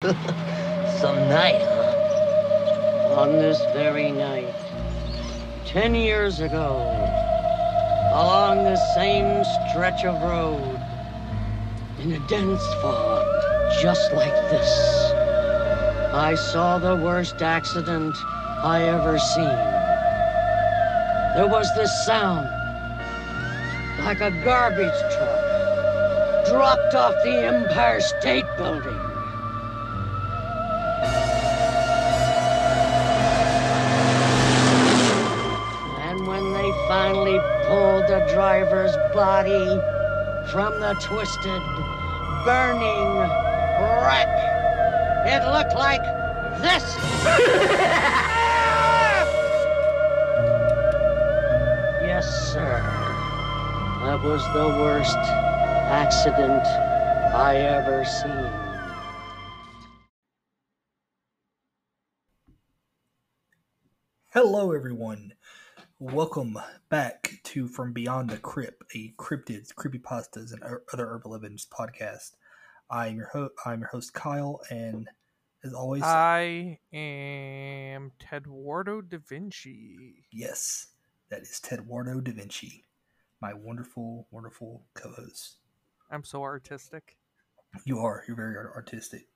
Some night, huh? On this very night, ten years ago, along this same stretch of road, in a dense fog, just like this, I saw the worst accident I ever seen. There was this sound, like a garbage truck dropped off the Empire State Building. The driver's body from the twisted, burning wreck, it looked like this. yes, sir. That was the worst accident I ever seen. Hello, everyone. Welcome back to From Beyond the Crypt, a cryptids, creepypastas, and er, other Urban Legends podcast. I'm your ho- I'm your host Kyle, and as always, I am Tedwardo da Vinci. yes, that is Tedwardo da Vinci, my wonderful, wonderful co-host. I'm so artistic. You are you're very artistic.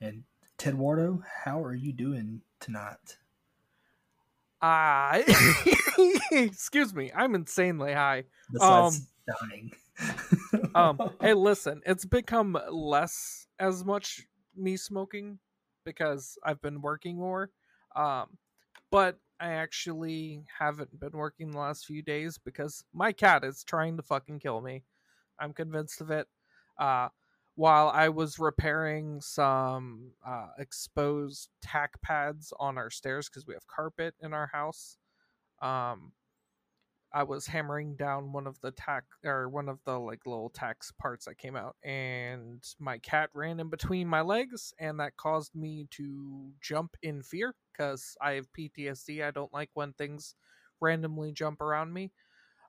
And Tedwardo, how are you doing tonight? I excuse me. I'm insanely high. Besides dying. Um, hey, listen, it's become less as much me smoking because I've been working more. Um, but I actually haven't been working the last few days because my cat is trying to fucking kill me. I'm convinced of it. Uh, while I was repairing some uh, exposed tack pads on our stairs because we have carpet in our house, um, I was hammering down one of the tack or one of the like little tax parts that came out, and my cat ran in between my legs, and that caused me to jump in fear because I have PTSD. I don't like when things randomly jump around me.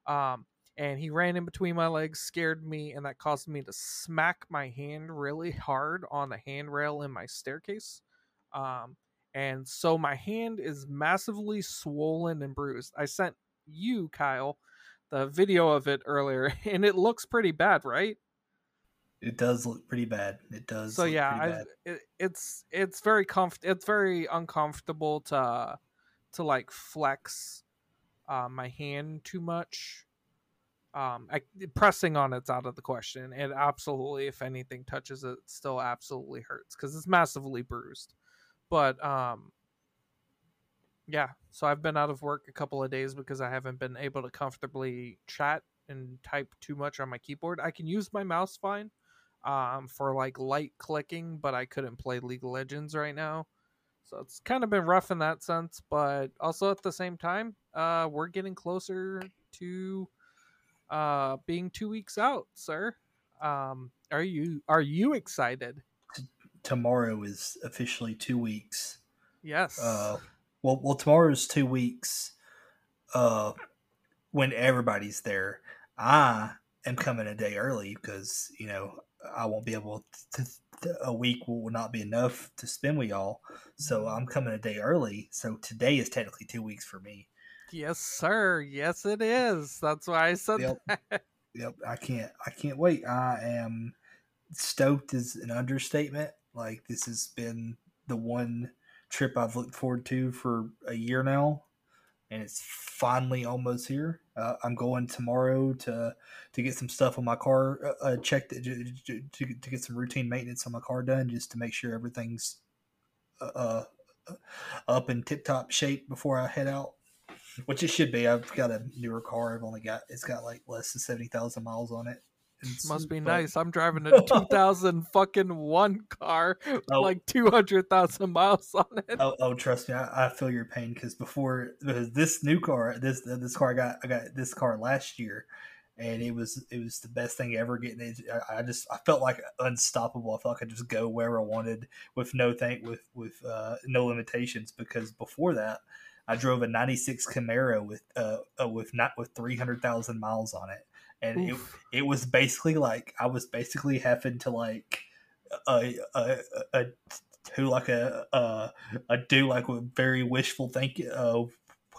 Um, and he ran in between my legs, scared me, and that caused me to smack my hand really hard on the handrail in my staircase. Um, and so my hand is massively swollen and bruised. I sent you, Kyle, the video of it earlier, and it looks pretty bad, right? It does look pretty bad. It does. So yeah, pretty I, bad. it, it's it's very comf- it's very uncomfortable to to like flex uh, my hand too much. Um, I, pressing on it's out of the question. It absolutely, if anything touches it, still absolutely hurts because it's massively bruised. But um, yeah. So I've been out of work a couple of days because I haven't been able to comfortably chat and type too much on my keyboard. I can use my mouse fine um, for like light clicking, but I couldn't play League of Legends right now. So it's kind of been rough in that sense, but also at the same time, uh, we're getting closer to uh, being two weeks out, sir. Um, are you are you excited? tomorrow is officially two weeks. Yes. Uh, well, well, tomorrow's two weeks. Uh, when everybody's there, I am coming a day early because you know I won't be able to. A week will not be enough to spend with y'all, so I'm coming a day early. So today is technically two weeks for me. Yes, sir. Yes, it is. That's why I said Yep. that. Yep, I can't. I can't wait. I am stoked is an understatement. Like this has been the one trip I've looked forward to for a year now, and it's finally almost here. Uh, I'm going tomorrow to to get some stuff on my car uh, uh, checked to, to, to to get some routine maintenance on my car done, just to make sure everything's uh, uh, up in tip top shape before I head out. Which it should be. I've got a newer car. I've only got it's got like less than seventy thousand miles on it. It's- Must be but- nice. I'm driving a 2000 fucking one car, with Oh. like 200,000 miles on it. Oh, oh, trust me, I, I feel your pain because before because this new car, this this car I got, I got this car last year, and it was it was the best thing ever. Getting it, I, I just I felt like unstoppable. I felt like I could just go wherever I wanted with no thank with with uh, no limitations. Because before that, I drove a '96 Camaro with uh, uh with not with 300,000 miles on it, and it Oof. it was basically like I was basically having to like a a, a, who like a a, a do like with very wishful thinking uh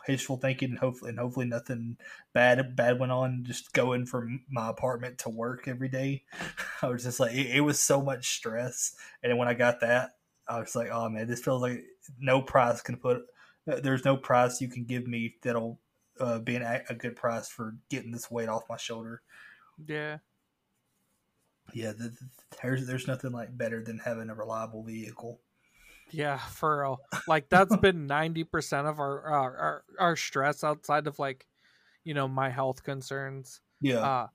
wishful thinking and hopefully and hopefully nothing bad bad went on just going from my apartment to work every day. I was just like it, it was so much stress. And then when i got that i was like oh man this feels like no price can put there's no price you can give me that'll uh, be an, a good price for getting this weight off my shoulder Yeah. yeah the, the, there's there's nothing like better than having a reliable vehicle Yeah, for real. Like that's been ninety percent of our, our our our stress outside of like, you know, my health concerns. yeah Uh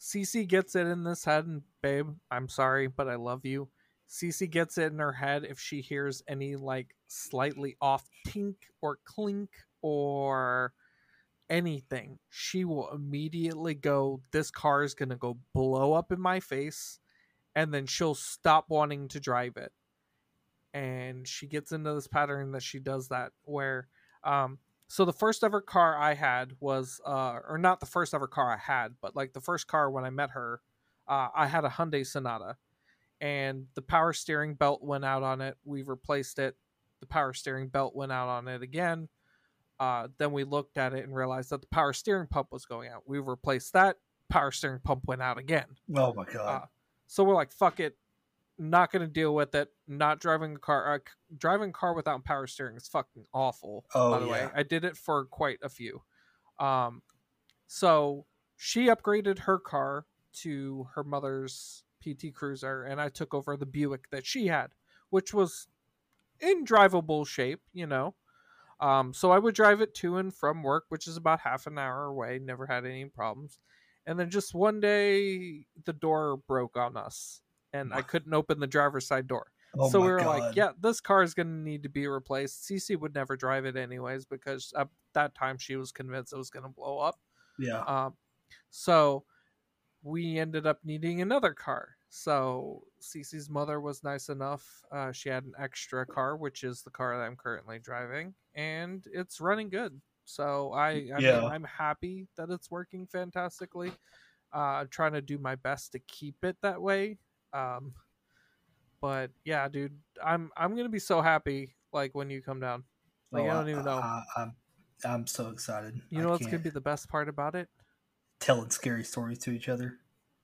Cece gets it in this head, and babe, I'm sorry, but I love you. Cece gets it in her head if she hears any like slightly off tink or clink or anything, she will immediately go, This car is gonna go blow up in my face, and then she'll stop wanting to drive it. And she gets into this pattern that she does that where um so the first ever car I had was uh or not the first ever car I had, but like the first car when I met her, uh I had a Hyundai Sonata and the power steering belt went out on it. We replaced it. The power steering belt went out on it again. Uh then we looked at it and realized that the power steering pump was going out. We replaced that. Power steering pump went out again. oh my god Uh, so we're like, fuck it, not gonna deal with it. Not driving a car. Uh, driving a car without power steering is fucking awful. Oh, by the way. I did it for quite a few. Um, so she upgraded her car to her mother's PT Cruiser, and I took over the Buick that she had, which was in drivable shape, you know. Um, so I would drive it to and from work, which is about half an hour away. Never had any problems. And then just one day, the door broke on us, and I couldn't open the driver's side door. oh so we were God. like, "Yeah, this car is going to need to be replaced." Cece would never drive it anyways because at that time she was convinced it was going to blow up. yeah Um, so we ended up needing another car. So Cece's mother was nice enough. Uh, she had an extra car, which is the car that I'm currently driving, and it's running good. So I, I Yeah. mean, I'm happy that it's working fantastically. Uh, I'm trying to do my best to keep it that way. Um, but yeah, dude, I'm I'm gonna be so happy like when you come down. Like Oh, I don't even know. I, am I'm so excited you I know what's gonna be the best part about it? Telling scary stories to each other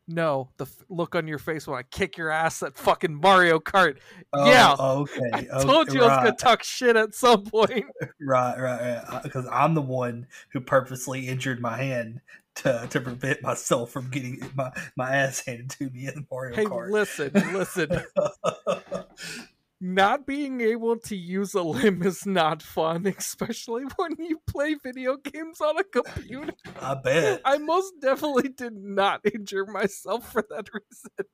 No, the f- look on your face when I kick your ass at fucking Mario Kart. Oh, Yeah. okay I told you I was gonna talk shit at some point. right right because uh, i'm the one who purposely injured my hand to, to prevent myself from getting my, my ass handed to me in Mario hey, Kart. listen, listen. Not being able to use a limb is not fun, especially when you play video games on a computer. I bet. I most definitely did not injure myself for that reason.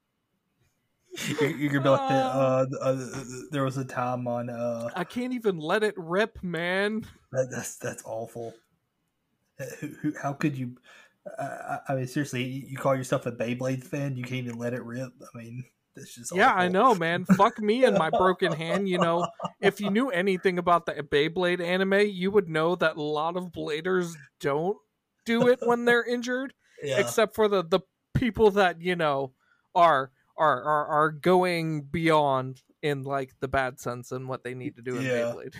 You're, gonna be like that. Uh, uh, there was a time on. Uh, I can't even let it rip, man. that, that's that's awful. Uh, Who, who, how could you? Uh, I- I mean, seriously, you you call yourself a Beyblade fan? You can't even let it rip. I mean, that's just Yeah, I know, man. Fuck me and my broken hand. You know, if you knew anything about the Beyblade anime, you would know that a lot of bladers don't do it when they're injured, Yeah, except for the the people that you know are are are, are going beyond in like the bad sense and what they need to do in Yeah. Beyblade.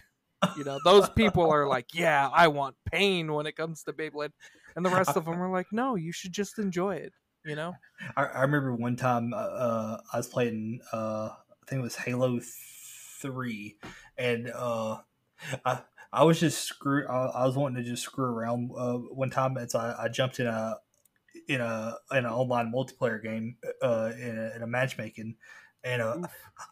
You know, those people are like, yeah, I want pain when it comes to Beyblade, and the rest of them are like, no, you should just enjoy it. You know, I, I remember one time uh, uh, I was playing. Uh, I think it was Halo Three, and uh, I I was just screw. I, I was wanting to just screw around uh, one time, and so I, I jumped in a in a in an online multiplayer game uh, in, a, in a matchmaking, and uh,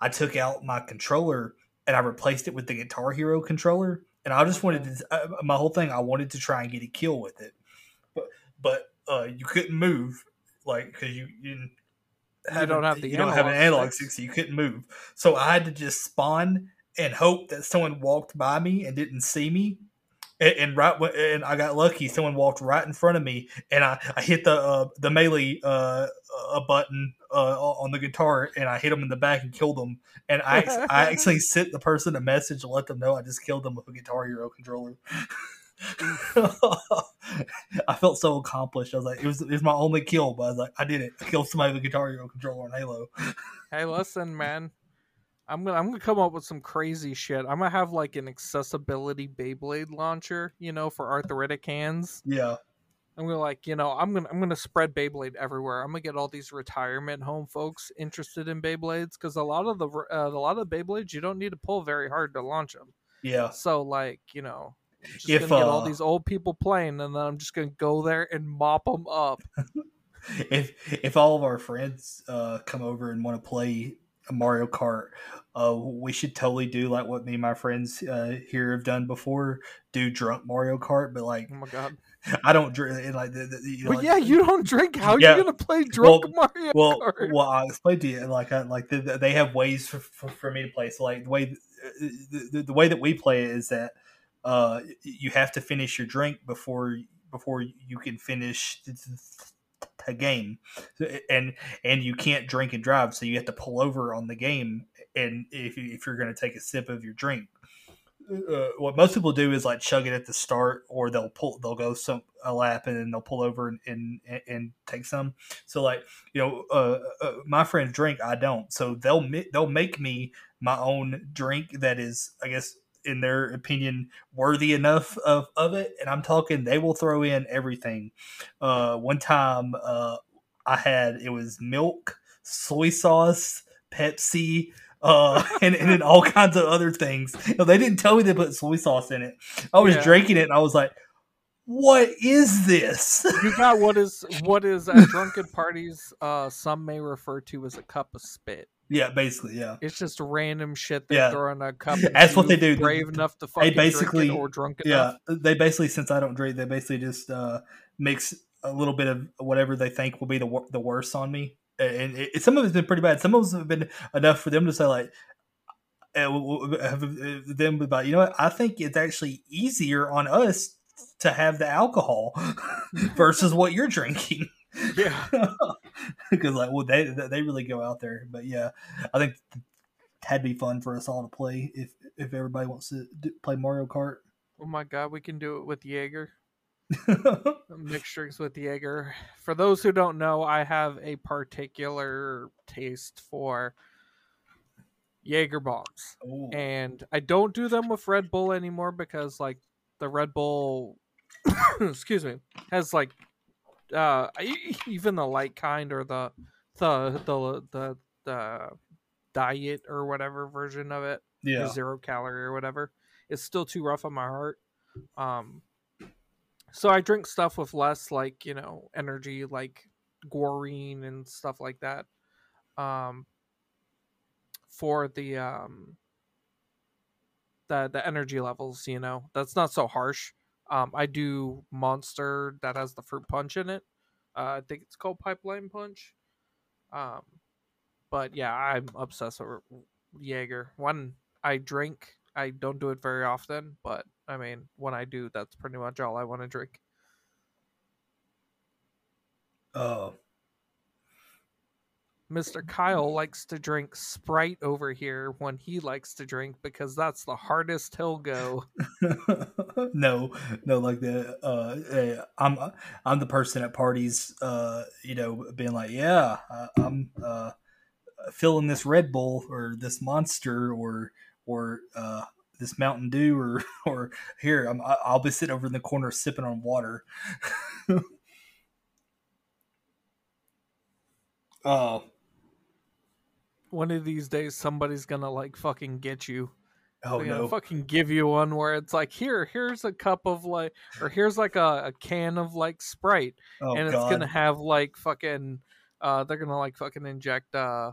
I took out my controller and I replaced it with the Guitar Hero controller, and I just wanted to. Uh, my whole thing, I wanted to try and get a kill with it, but but uh, you couldn't move like because you you You don't have the you don't have an analog stick, so you couldn't move. So I had to just spawn and hope that someone walked by me and didn't see me. And, and right when and I got lucky, someone walked right in front of me, and I, I hit the uh, the melee uh, uh, button uh, on the guitar, and I hit him in the back and killed him. And I I actually sent the person a message to let them know I just killed them with a Guitar Hero controller. I felt so accomplished. I was like, it was it was my only kill, but I was like, I did it. I killed somebody with a Guitar Hero controller on Halo. Hey, listen, man. I'm gonna I'm gonna come up with some crazy shit. I'm gonna have like an accessibility Beyblade launcher, you know, for arthritic hands. Yeah, I'm gonna like, you know, I'm gonna I'm gonna spread Beyblade everywhere. I'm gonna get all these retirement home folks interested in Beyblades because a lot of the uh, a lot of Beyblades you don't need to pull very hard to launch them. yeah. So like, you know, just If, gonna get all uh, these old people playing, and then I'm just gonna go there and mop them up. if if all of our friends uh, come over and want to play Mario Kart, uh, we should totally do like what me and my friends uh, here have done before. Do drunk Mario Kart, but like Oh my god! I don't drink. Like, the, the, you know, But like- yeah, you don't drink. How Yeah. you gonna play drunk Well- Mario well, Kart? well, I explained to you like I, like the, the- they have ways for, for, for me to play. So like the way the, the, the way that we play it is that uh, you have to finish your drink before before you can finish the game, and and you can't drink and drive, so you have to pull over on the game. And if you, if you're going to take a sip of your drink. Uh, what most people do is like chug it at the start, or they'll pull, they'll go some a lap and then they'll pull over and and, and take some. So like you know, uh, uh, my friends drink, I don't. So they'll they'll make me my own drink that is, I guess, in their opinion, worthy enough of, of it. And I'm talking, they will throw in everything. Uh, one time, uh, I had it was milk, soy sauce, Pepsi. Uh, and, and then all kinds of other things. Know, they didn't tell me they put soy sauce in it. I was Yeah. drinking it and I was like, "What is this?" you got what is what is at drunken parties? Uh, some may refer to as a cup of spit. Yeah, basically, yeah. It's just random shit they Yeah. throw in a cup. That's what they do. Brave enough to fucking basically- drink it or drunk enough. yeah they basically since i don't drink they basically just uh mix a little bit of whatever they think will be the the worst on me and it, it- some of it's been pretty bad some of them have been enough for them to say like uh, have uh, them about you know what i think it's actually easier on us to have the alcohol versus what you're drinking Yeah. because like well they they really go out there but yeah i think that'd be fun for us all to play if if everybody wants to do, play mario kart Oh my god, we can do it with Jaeger. Mixed drinks with Jaeger. For those who don't know, I have a particular taste for Jaeger bombs. Ooh. and I don't do them with Red Bull anymore because like the Red Bull excuse me has like uh even the light kind or the the the the, the diet or whatever version of it yeah. zero calorie or whatever is still too rough on my heart. Um so I drink stuff with less like you know energy like Gorine and stuff like that um for the um the the energy levels you know? That's not so harsh um i do monster that has the fruit punch in it. Uh, i think it's called pipeline punch. Um but yeah i'm obsessed with jaeger. When i drink i don't do it very often but i mean when i do that's pretty much all i want to drink. Oh, Mr. Kyle likes to drink Sprite over here when he likes to drink because that's the hardest he'll go. no, no, like the uh, I'm I'm the person at parties, uh, you know, being like, yeah, I, I'm uh, filling this Red Bull or this Monster or or uh, this Mountain Dew or or here I'm I- I'll be sitting over in the corner sipping on water. oh, One of these days, somebody's gonna like fucking get you. oh They're no, fucking give you one where it's like, here, here's a cup of like, or here's like a, a can of like Sprite, oh and it's god, gonna have like fucking, uh, they're gonna like fucking inject, uh,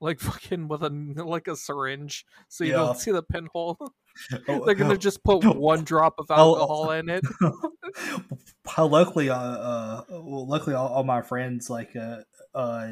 like fucking with a like a syringe, so you Yeah. don't see the pinhole. Oh, they're gonna just put one drop of Oh, alcohol in it. How luckily, uh, uh, well, luckily, all, all my friends like uh, uh,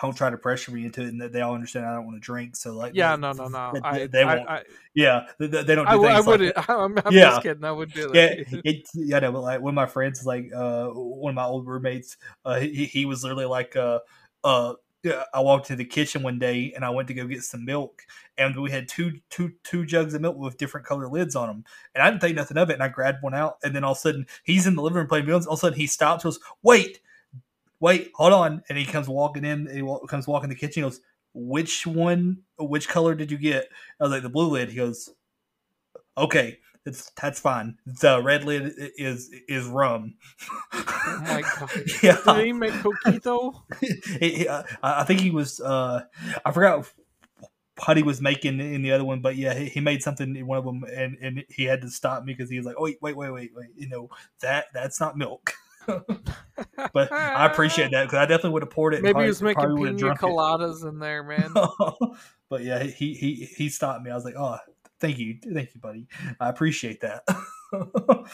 don't try to pressure me into it, and they all understand I don't want to drink. So like, Yeah, they- no, no, no. they, I, they I, won't. I, yeah, they, they don't do I, I things like wouldn't. that. I'm, I'm Yeah. just kidding. I would do Yeah, that. it, yeah, no, but like one of my friends, like uh, one of my old roommates, uh, he, he was literally like, uh, uh, yeah, Uh, I walked to the kitchen one day and I went to go get some milk, and we had two two two jugs of milk with different color lids on them, and I didn't think nothing of it, and I grabbed one out, and then all of a sudden he's in the living room playing games. All of a sudden he stops, goes, "Wait, wait, hold on," and he comes walking in. He wa- comes walking in the kitchen. He goes, "Which one? Which color did you get?" I was like, "The blue lid." He goes, "Okay." It's, that's fine. The red lid is is rum. Oh my god. yeah, Did he make coquito? uh, I think he was. Uh, I forgot what he was making in the other one, but yeah, he, he made something in one of them, and, and he had to stop me because he was like, "Oh wait, wait, wait, wait, wait! You know that that's not milk." but I appreciate that because I definitely would have poured it. Maybe probably- he was making pina drunk it. coladas in there, man. but yeah, he he he stopped me. I was like, "Oh, thank you, thank you, buddy. I appreciate that."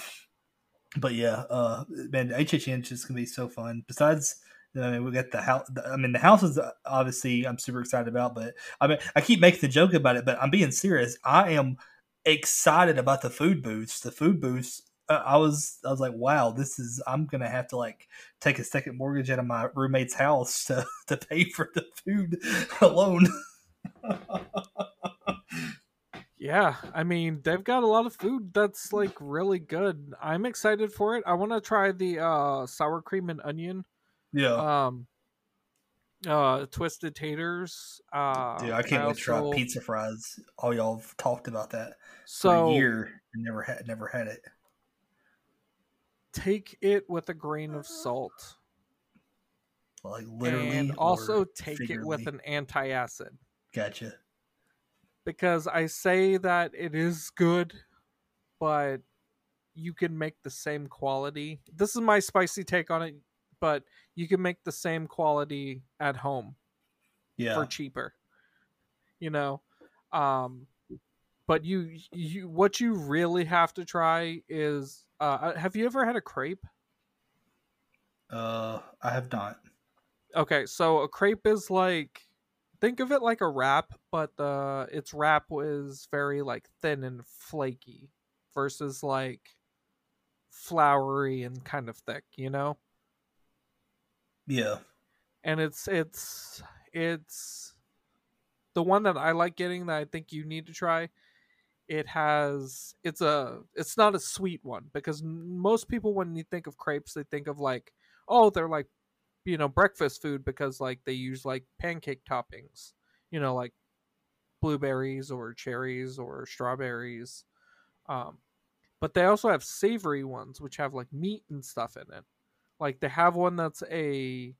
but yeah, uh, man, HHN is gonna be so fun. Besides, I mean, we got the house. I mean, the house is uh, obviously I'm super excited about. But I mean, I keep making the joke about it, but I'm being serious. I am excited about the food booths. The food booths. Uh, I was I was like, wow, this is. I'm gonna have to like take a second mortgage out of my roommate's house to to pay for the food alone. Yeah, I mean they've got a lot of food that's like really good. I'm excited for it. I want to try the uh sour cream and onion, yeah. um, uh, twisted taters. Uh, Dude, I can't wait to try pizza fries. All y'all have talked about that for So a year and never had never had it. take it with a grain of salt, Like literally, and also take it with an antacid. Gotcha. Because I say that it is good, but you can make the same quality. This is my spicy take on it, but you can make the same quality at home Yeah. for cheaper. You know, um, but you you what you really have to try is uh, have you ever had a crepe? Uh, I have not. Okay, so a crepe is like think of it like a wrap, but the its wrap was very like thin and flaky versus like flowery and kind of thick, you know? Yeah. And it's it's it's the one that I like getting that I think you need to try. It has it's a it's not a sweet one because most people when you think of crepes they think of like oh they're like you know breakfast food because like they use like pancake toppings you know like blueberries or cherries or strawberries um but they also have savory ones which have like meat and stuff in it. Like they have one that's a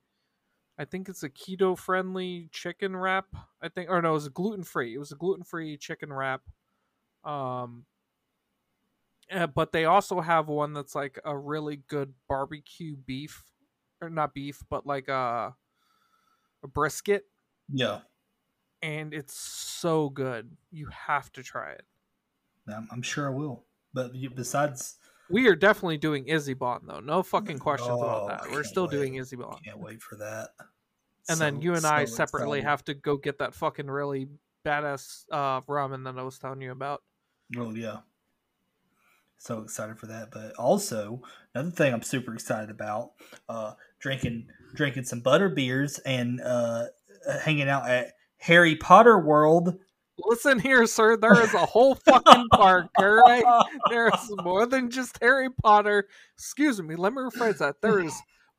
i think it's a keto friendly chicken wrap i think or no it was gluten free it was a gluten free chicken wrap um uh, but they also have one that's like a really good barbecue beef or not beef but like a a brisket Yeah. and it's so good you have to try it I'm, I'm sure I will. But besides, we are definitely doing izzy bond though no fucking questions Oh, about that we're still wait. doing izzy bond can't wait for that. and then you and i separately excited. have to go get that fucking really badass uh ramen that i was telling you about Oh yeah. So excited for that. But also another thing I'm super excited about, uh drinking drinking some butter beers and uh hanging out at Harry Potter World. listen here sir there is a whole fucking park all right there's more than just harry potter excuse me let me rephrase that there is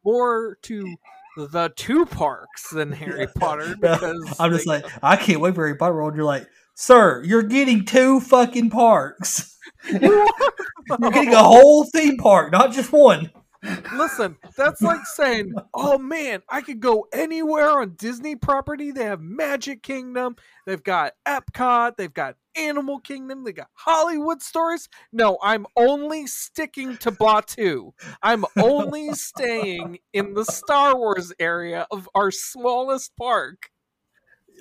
more to the two parks than harry potter because I'm just they- like, I can't wait for Harry Potter World. You're like, sir, you're getting two fucking parks. You're getting a whole theme park, not just one. Listen, that's like saying, "Oh man, I could go anywhere on Disney property. They have Magic Kingdom, they've got Epcot, they've got Animal Kingdom, they got Hollywood Studios." No, I'm only sticking to Batuu. I'm only staying in the Star Wars area of our smallest park.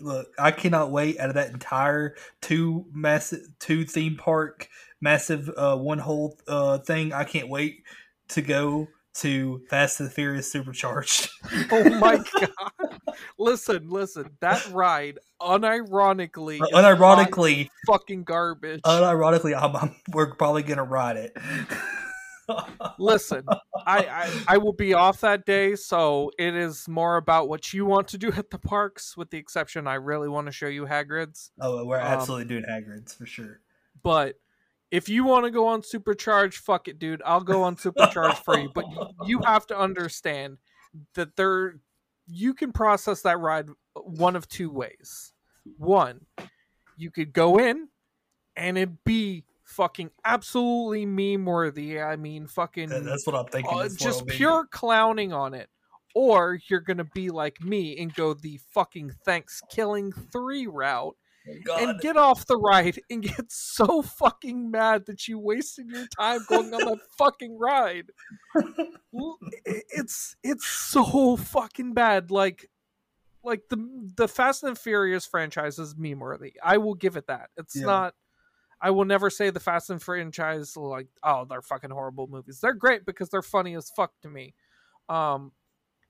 Look, I cannot wait out of that entire two massive two theme park massive uh one whole uh thing. I can't wait to go to Fast and the Furious Supercharged. Oh my god! Listen, listen, that ride unironically, is unironically, fucking garbage. unironically, I'm, I'm, we're probably gonna ride it. Listen, I, I I will be off that day, so it is more about what you want to do at the parks. With the exception, I really want to show you Hagrid's. Oh, we're Um, absolutely doing Hagrid's for sure. But if you want to go on Supercharge, fuck it, dude. I'll go on Supercharge for you. But you have to understand that there, you can process that ride one of two ways. One, you could go in and it be fucking absolutely meme worthy. I mean, fucking That- That's what I'm thinking. uh, just pure clowning on it. Or you're gonna be like me and go the fucking ThanksKilling three route God. and get off the ride and get so fucking mad that you wasted your time going on that fucking ride. It's it's so fucking bad. Like like the the Fast and Furious franchise is meme worthy. I will give it that. It's Yeah. not. I will never say the Fast and franchise like oh they're fucking horrible movies. They're great because they're funny as fuck to me. Um,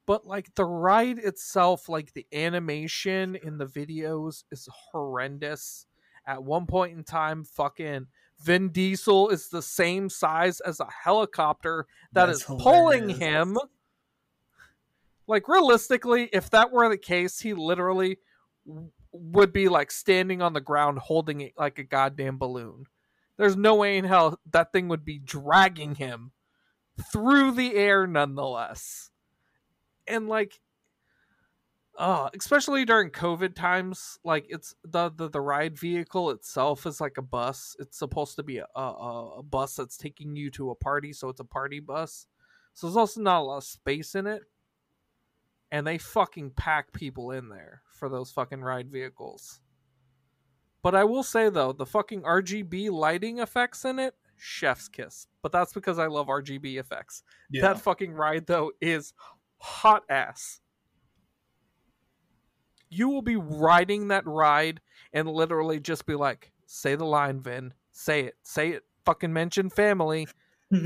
but like the ride itself, like the animation in the videos is horrendous. At one point in time, fucking Vin Diesel is the same size as a helicopter that is That's pulling hilarious. him. Like realistically, if that were the case, he literally would be like standing on the ground holding it like a goddamn balloon. There's no way in hell that thing would be dragging him through the air nonetheless. And like uh especially during covid times like it's the, the the ride vehicle itself is like a bus. It's supposed to be a, a a bus that's taking you to a party so it's a party bus. So there's also not a lot of space in it. And they fucking pack people in there for those fucking ride vehicles. But i will say though the fucking rgb lighting effects in it chef's kiss. But that's because i love rgb effects. Yeah. that fucking ride though is hot ass. You will be riding that ride and literally just be like, say the line, Vin. Say it. Say it. Fucking mention family.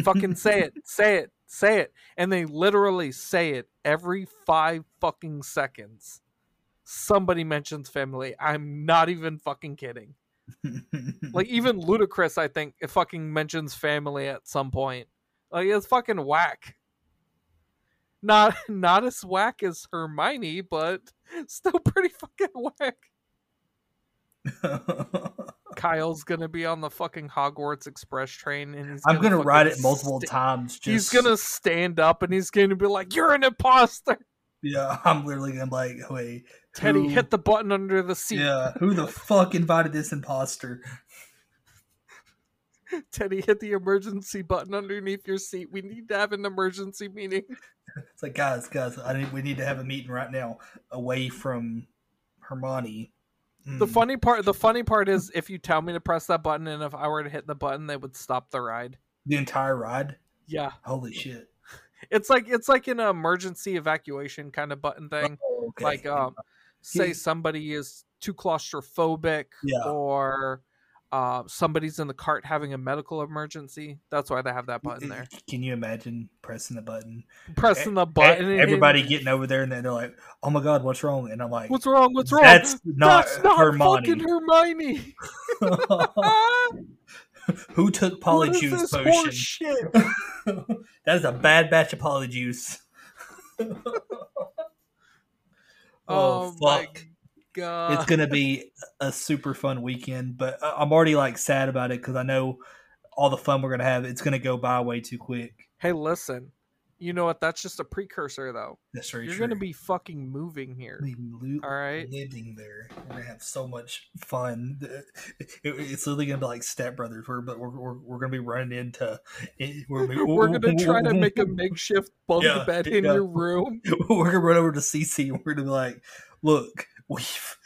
Fucking say it. Say it. Say it. And they literally say it every five fucking seconds. Somebody mentions family. I'm not even fucking kidding. Like even Ludacris, I think, it fucking mentions family at some point. Like it's fucking whack. Not not as whack as Hermione, but still pretty fucking whack. Kyle's gonna be on the fucking Hogwarts Express train, and he's I'm gonna ride it multiple sta- times. Just, He's gonna stand up and he's gonna be like, "You're an imposter." Yeah, I'm literally gonna be like, wait, Teddy, who- hit the button under the seat. Yeah, who the fuck invited this imposter? Teddy, hit the emergency button underneath your seat. We need to have an emergency meeting. It's like, guys, guys, I need, we need to have a meeting right now, away from Hermione. The Mm. funny part, the funny part is, if you tell me to press that button, and if I were to hit the button, they would stop the ride. the entire ride. Yeah, Holy shit! it's like it's like an emergency evacuation kind of button thing. Okay. Like, um, say somebody is too claustrophobic, Yeah. or uh, somebody's in the cart having a medical emergency. That's why they have that button there. Can you imagine pressing the button? Pressing the button. and- Everybody getting over there, and then they're like, "Oh my god, what's wrong?" And I'm like, What's wrong? What's wrong? That's not That's not Hermione. fucking Hermione. Who took polyjuice potion? shit? that is a bad batch of polyjuice. Oh, oh fuck! God! It's gonna be a super fun weekend, but I'm already like sad about it because I know all the fun we're gonna have. It's gonna go by way too quick. Hey, listen. You know what? That's just a precursor, though. That's very You're true. going to be fucking moving here. Lo- All right. living there. We're gonna have so much fun. It- it's literally gonna be like Step Brothers. We're but we're, we're, we're gonna be running into. We're, We're going to try to make a makeshift bunk Yeah, bed in yeah. your room. we're gonna run over to Cece and we're gonna be like, look, we've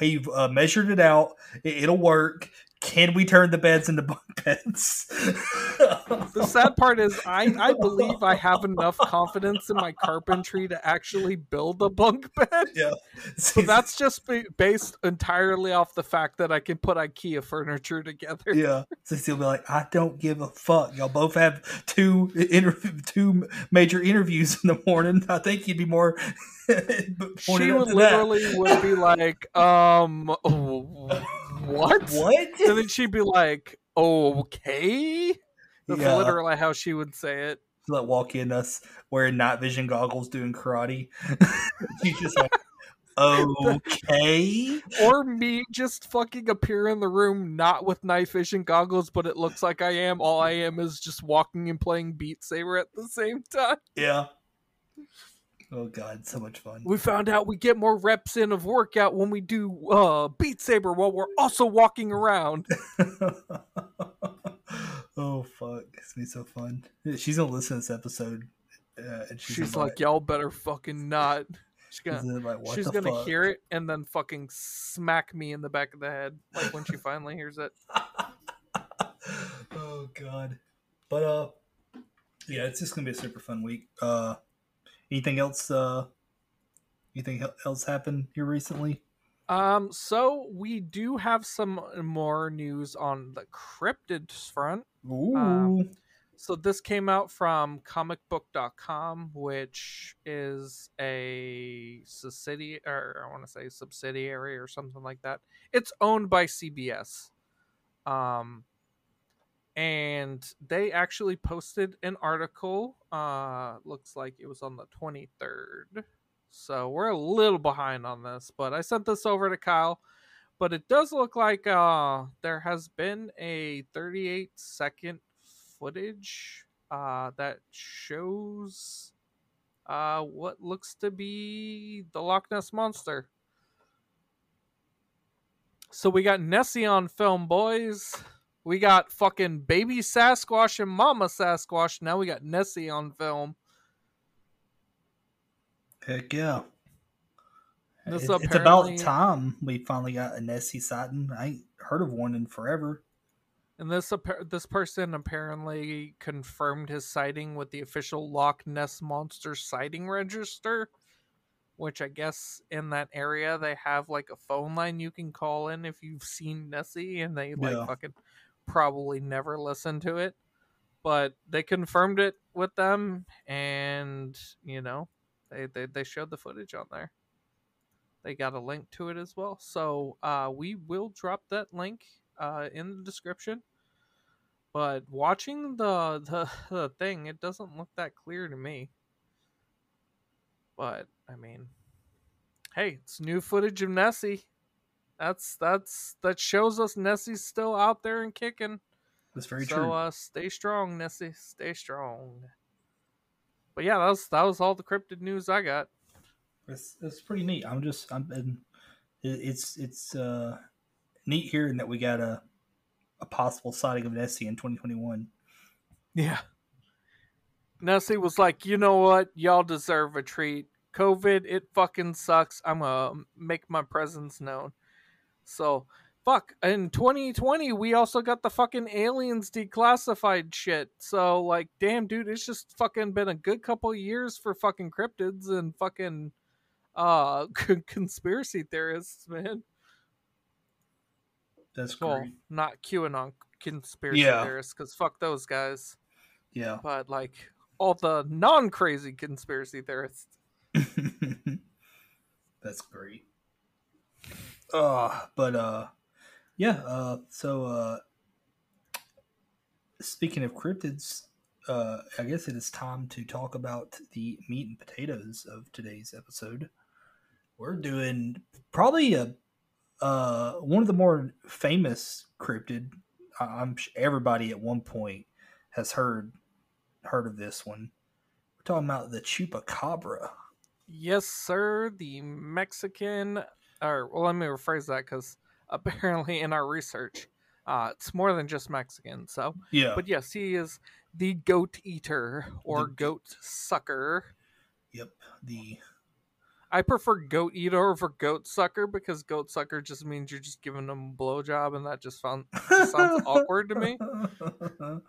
we've uh, measured it out. It, it'll work. Can we turn the beds into bunk beds? The sad part is, I, I believe I have enough confidence in my carpentry to actually build a bunk bed. yeah. So that's just ba- based entirely off the fact that I can put IKEA furniture together. Yeah, so she'll be like, "I don't give a fuck." Y'all both have two interview, two major interviews in the morning. I think you'd be more. She would literally would be like, um, what? what? And then she'd be like, okay. That's Yeah. literally how she would say it. Like walk in us wearing night vision goggles doing karate. She's just like, okay. Or me just fucking appear in the room not with night vision goggles, but it looks like I am. All I am is just walking and playing Beat Saber at the same time. Yeah. Oh god, so much fun. We found out we get more reps in of workout when we do uh, Beat Saber while we're also walking around. oh fuck, it's gonna be so fun. She's gonna listen to this episode, uh, and she's, She's like, y'all better fucking not. She's gonna, like, she's gonna fuck? hear it and then fucking smack me in the back of the head, like when she finally hears it. oh god, but uh, yeah, it's just gonna be a super fun week. Uh, anything else? Uh, anything else happened here recently? Um, so we do have some more news on the cryptids front. Ooh, Um, So this came out from comicbook.com, which is a subsidiary, or I want to say subsidiary or something like that. It's owned by CBS. Um, and they actually posted an article. Uh, looks like it was on the 23rd. So we're a little behind on this, but I sent this over to Kyle. But it does look like uh, there has been a 38 second footage uh, that shows uh, what looks to be the Loch Ness monster. So we got Nessie on film, boys. We got fucking baby Sasquatch and mama Sasquatch. Now we got Nessie on film. heck yeah. This It- it's about time we finally got a Nessie sighting. I ain't heard of one in forever. And this this person apparently confirmed his sighting with the official Loch Ness Monster sighting register, which I guess in that area they have like a phone line you can call in if you've seen Nessie, and they like Yeah. fucking probably never listen to it. But they confirmed it with them, and you know they they, they showed the footage on there. They got a link to it as well, so uh, we will drop that link uh, in the description. But watching the, the the thing, it doesn't look that clear to me. But I mean, hey, it's new footage of Nessie. That's that's that shows us Nessie's still out there and kicking. That's very so true. uh, stay strong, Nessie. Stay strong. But yeah, that was that was all the cryptid news I got. It's, it's pretty neat. I'm just I'm been, it's it's uh neat hearing that we got a a possible sighting of Nessie in 2021. Yeah. Nessie was like, you know what? Y'all deserve a treat. COVID, it fucking sucks. I'm gonna make my presence known. So, fuck. In 2020, we also got the fucking aliens declassified shit. So, like, damn, dude, it's just fucking been a good couple years for fucking cryptids and fucking uh conspiracy theorists, man. That's Well, great. not QAnon conspiracy Yeah. theorists, because fuck those guys. Yeah. but like all the non-crazy conspiracy theorists. That's great. Uh, but uh yeah, uh so uh speaking of cryptids, uh I guess it is time to talk about the meat and potatoes of today's episode. We're doing probably a uh one of the more famous cryptid. I'm everybody at one point has heard heard of this one. We're talking about the chupacabra. Yes, sir. The Mexican, or well, let me rephrase that because apparently in our research, uh, it's more than just Mexican. So, Yeah. but yes, he is the goat eater or The- goat sucker. Yep. The I prefer goat eater over goat sucker because goat sucker just means you're just giving them a blowjob, and that just, found, just sounds awkward to me.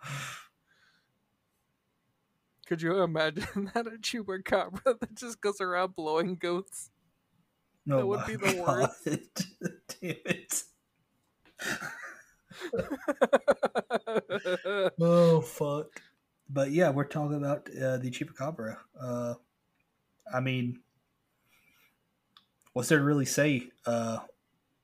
Could you imagine that a chupacabra that just goes around blowing goats? No, That would be the worst. Damn it. Oh fuck. But yeah, we're talking about uh, the chupacabra. Uh, I mean, what's there to really say? Uh,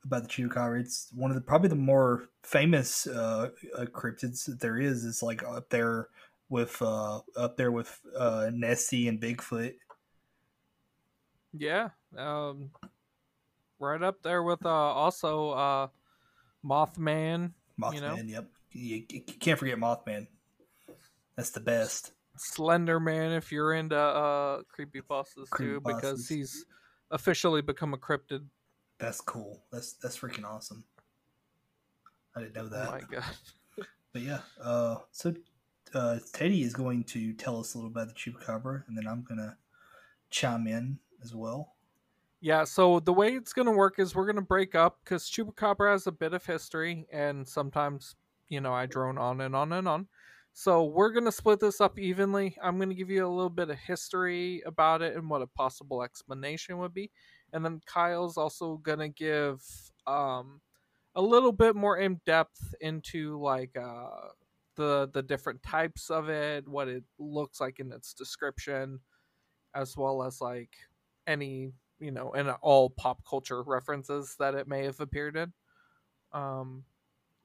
about the chupacabra. It's one of the probably the more famous uh, uh, cryptids that there is. It's like up there with uh, up there with uh, Nessie and Bigfoot. Yeah, um, right up there with uh, also uh, Mothman. Mothman, You know? yep. You, you can't forget Mothman. That's the best. Slender Man if you're into uh creepypastas too, because he's officially become a cryptid. That's cool. That's that's freaking awesome. I didn't know that. Oh my god. But yeah, uh, so uh, Teddy is going to tell us a little about the chupacabra, and then I'm gonna chime in as well. Yeah, so the way it's gonna work is we're gonna break up because Chupacabra has a bit of history, and sometimes you know I drone on and on and on. So we're gonna split this up evenly. I'm gonna give you a little bit of history about it and what a possible explanation would be, and then Kyle's also gonna give um, a little bit more in depth into like uh, the the different types of it, what it looks like in its description, as well as like any you know, and all pop culture references that it may have appeared in. Um,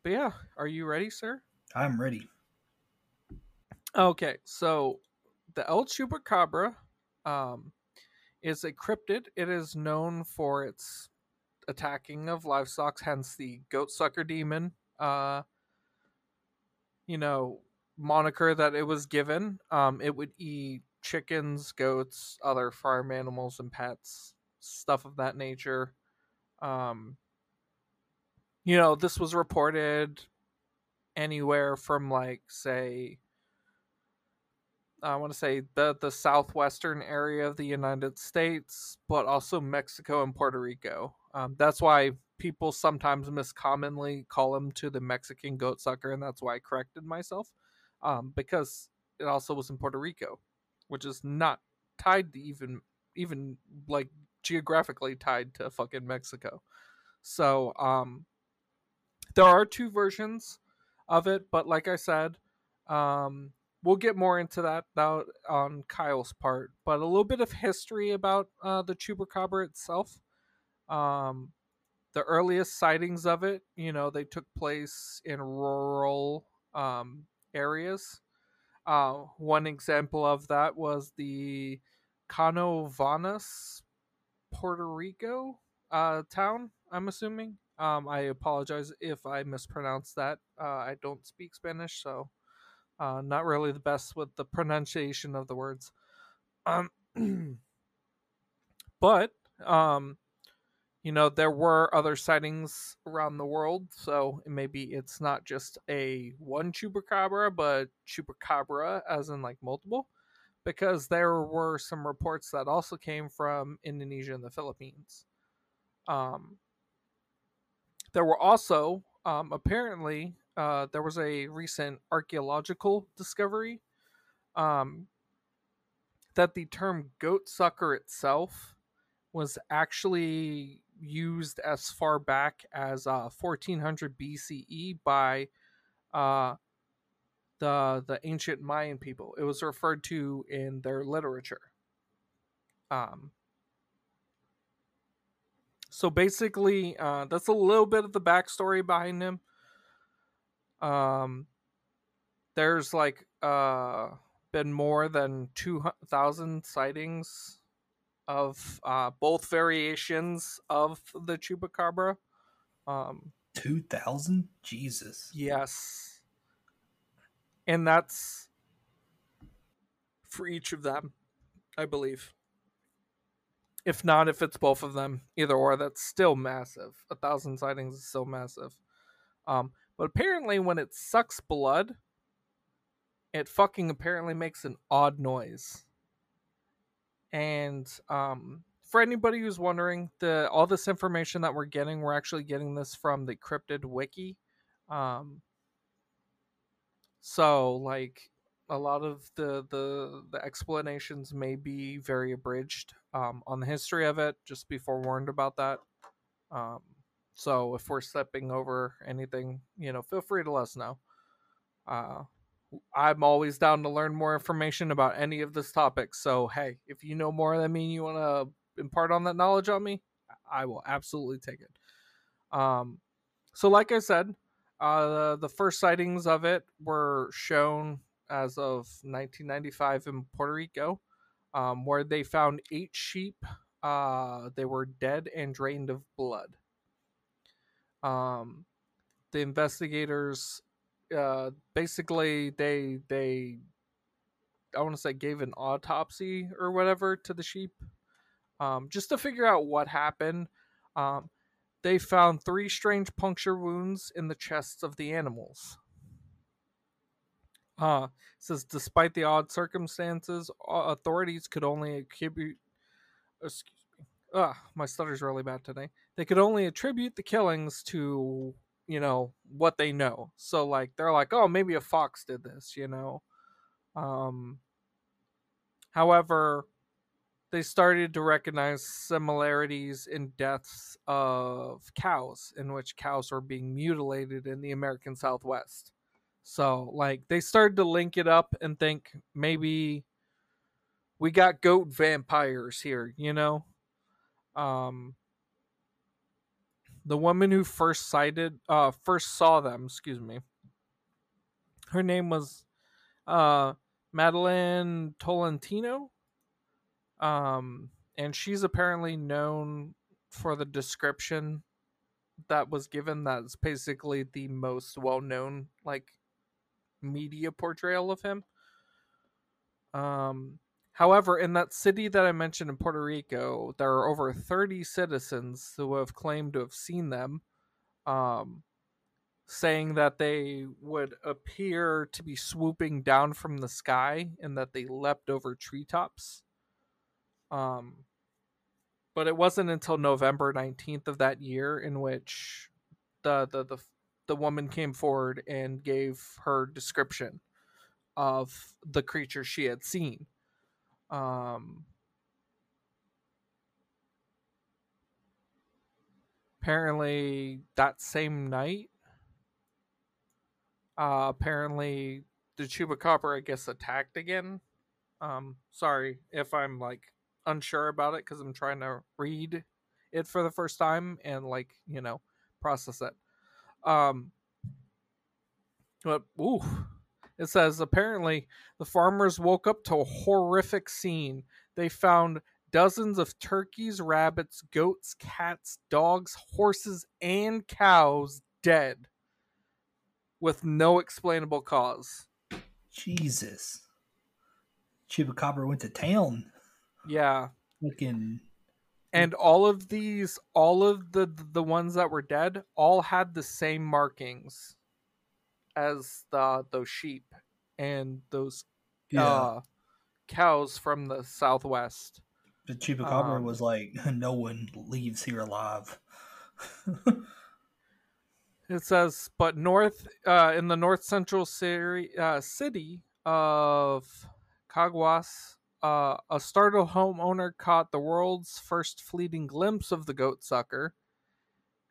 but yeah, are you ready, sir? I'm ready. Okay, so the El Chupacabra um, is a cryptid. It is known for its attacking of livestock, hence the goat sucker demon. Uh, you know, moniker that it was given. Um, it would eat chickens, goats, other farm animals, and pets, stuff of that nature. Um, you know, this was reported anywhere from like say I want to say the the southwestern area of the United States, but also Mexico and Puerto Rico. Um, that's why people sometimes miscommonly call him to the Mexican goat sucker, and that's why I corrected myself, um, because it also was in Puerto Rico, which is not tied to even even like geographically tied to fucking Mexico. So um, there are two versions of it, but like I said, um, we'll get more into that out on Kyle's part. But a little bit of history about uh, the chupacabra itself. Um, the earliest sightings of it, you know, they took place in rural um, areas. Uh, one example of that was the Canovanas, Puerto Rico uh, town. I'm assuming. Um, I apologize if I mispronounce that. Uh, I don't speak Spanish, so uh, not really the best with the pronunciation of the words. Um, but um, you know, there were other sightings around the world, so maybe it's not just a one chupacabra, but chupacabra as in like multiple, because there were some reports that also came from Indonesia and the Philippines. Um, there were also um, apparently uh, there was a recent archaeological discovery um, that the term goat sucker itself was actually used as far back as uh, 1400 BCE by uh, the the ancient Mayan people. It was referred to in their literature. Um, so basically, uh, that's a little bit of the backstory behind him. Um, there's like uh been more than two thousand sightings of uh both variations of the chupacabra. Um, Two thousand, Jesus. yes, and that's for each of them, I believe. If not, if it's both of them, either or, that's still massive. A thousand sightings is still massive. Um, but apparently, when it sucks blood, it fucking apparently makes an odd noise. And um, for anybody who's wondering, the all this information that we're getting, we're actually getting this from the Cryptid Wiki. Um, so, like, a lot of the the the explanations may be very abridged um, on the history of it. Just be forewarned about that. Um, so if we're stepping over anything, you know, feel free to let us know. Uh, I'm always down to learn more information about any of this topic. So hey, if you know more than me, you want to impart on that knowledge on me, I will absolutely take it. Um, so, like I said, uh, the first sightings of it were shown as of 1995 in Puerto Rico, um, where they found eight sheep. Uh, they were dead and drained of blood. Um, the investigators uh, basically they they I want to say gave an autopsy or whatever to the sheep, um, just to figure out what happened. Um, they found three strange puncture wounds in the chests of the animals. Uh, says despite the odd circumstances, authorities could only attribute. Excuse me. Ah, my stutter's really bad today. They could only attribute the killings to you know what they know. So like they're like, oh, maybe a fox did this, you know. Um. However, they started to recognize similarities in deaths of cows, in which cows were being mutilated in the American Southwest. So, like, they started to link it up and think maybe we got goat vampires here, you know? Um, the woman who first sighted, uh, first saw them, excuse me, her name was, uh, Madeline Tolentino. Um, and she's apparently known for the description that was given that's basically the most well known like media portrayal of him. Um, however, in that city that I mentioned in Puerto Rico, there are over 30 citizens who have claimed to have seen them, um, saying that they would appear to be swooping down from the sky and that they leapt over treetops. Um, but it wasn't until November 19th of that year in which the the the the woman came forward and gave her description of the creature she had seen. Um, apparently, that same night, uh, apparently the chupacabra, I guess, attacked again. Um, sorry if I'm like unsure about it because I'm trying to read it for the first time and like you know process it. Um, but ooh, it says apparently the farmers woke up to a horrific scene. They found dozens of turkeys, rabbits, goats, cats, dogs, horses, and cows dead with no explainable cause. Jesus. Chupacabra went to town. Yeah. Looking and all of these all of the the ones that were dead all had the same markings as the those sheep and those yeah. uh, cows from the southwest the chupacabra um, was like no one leaves here alive it says but north uh, in the north central city, uh, city of caguas uh, a startled homeowner caught the world's first fleeting glimpse of the goat sucker.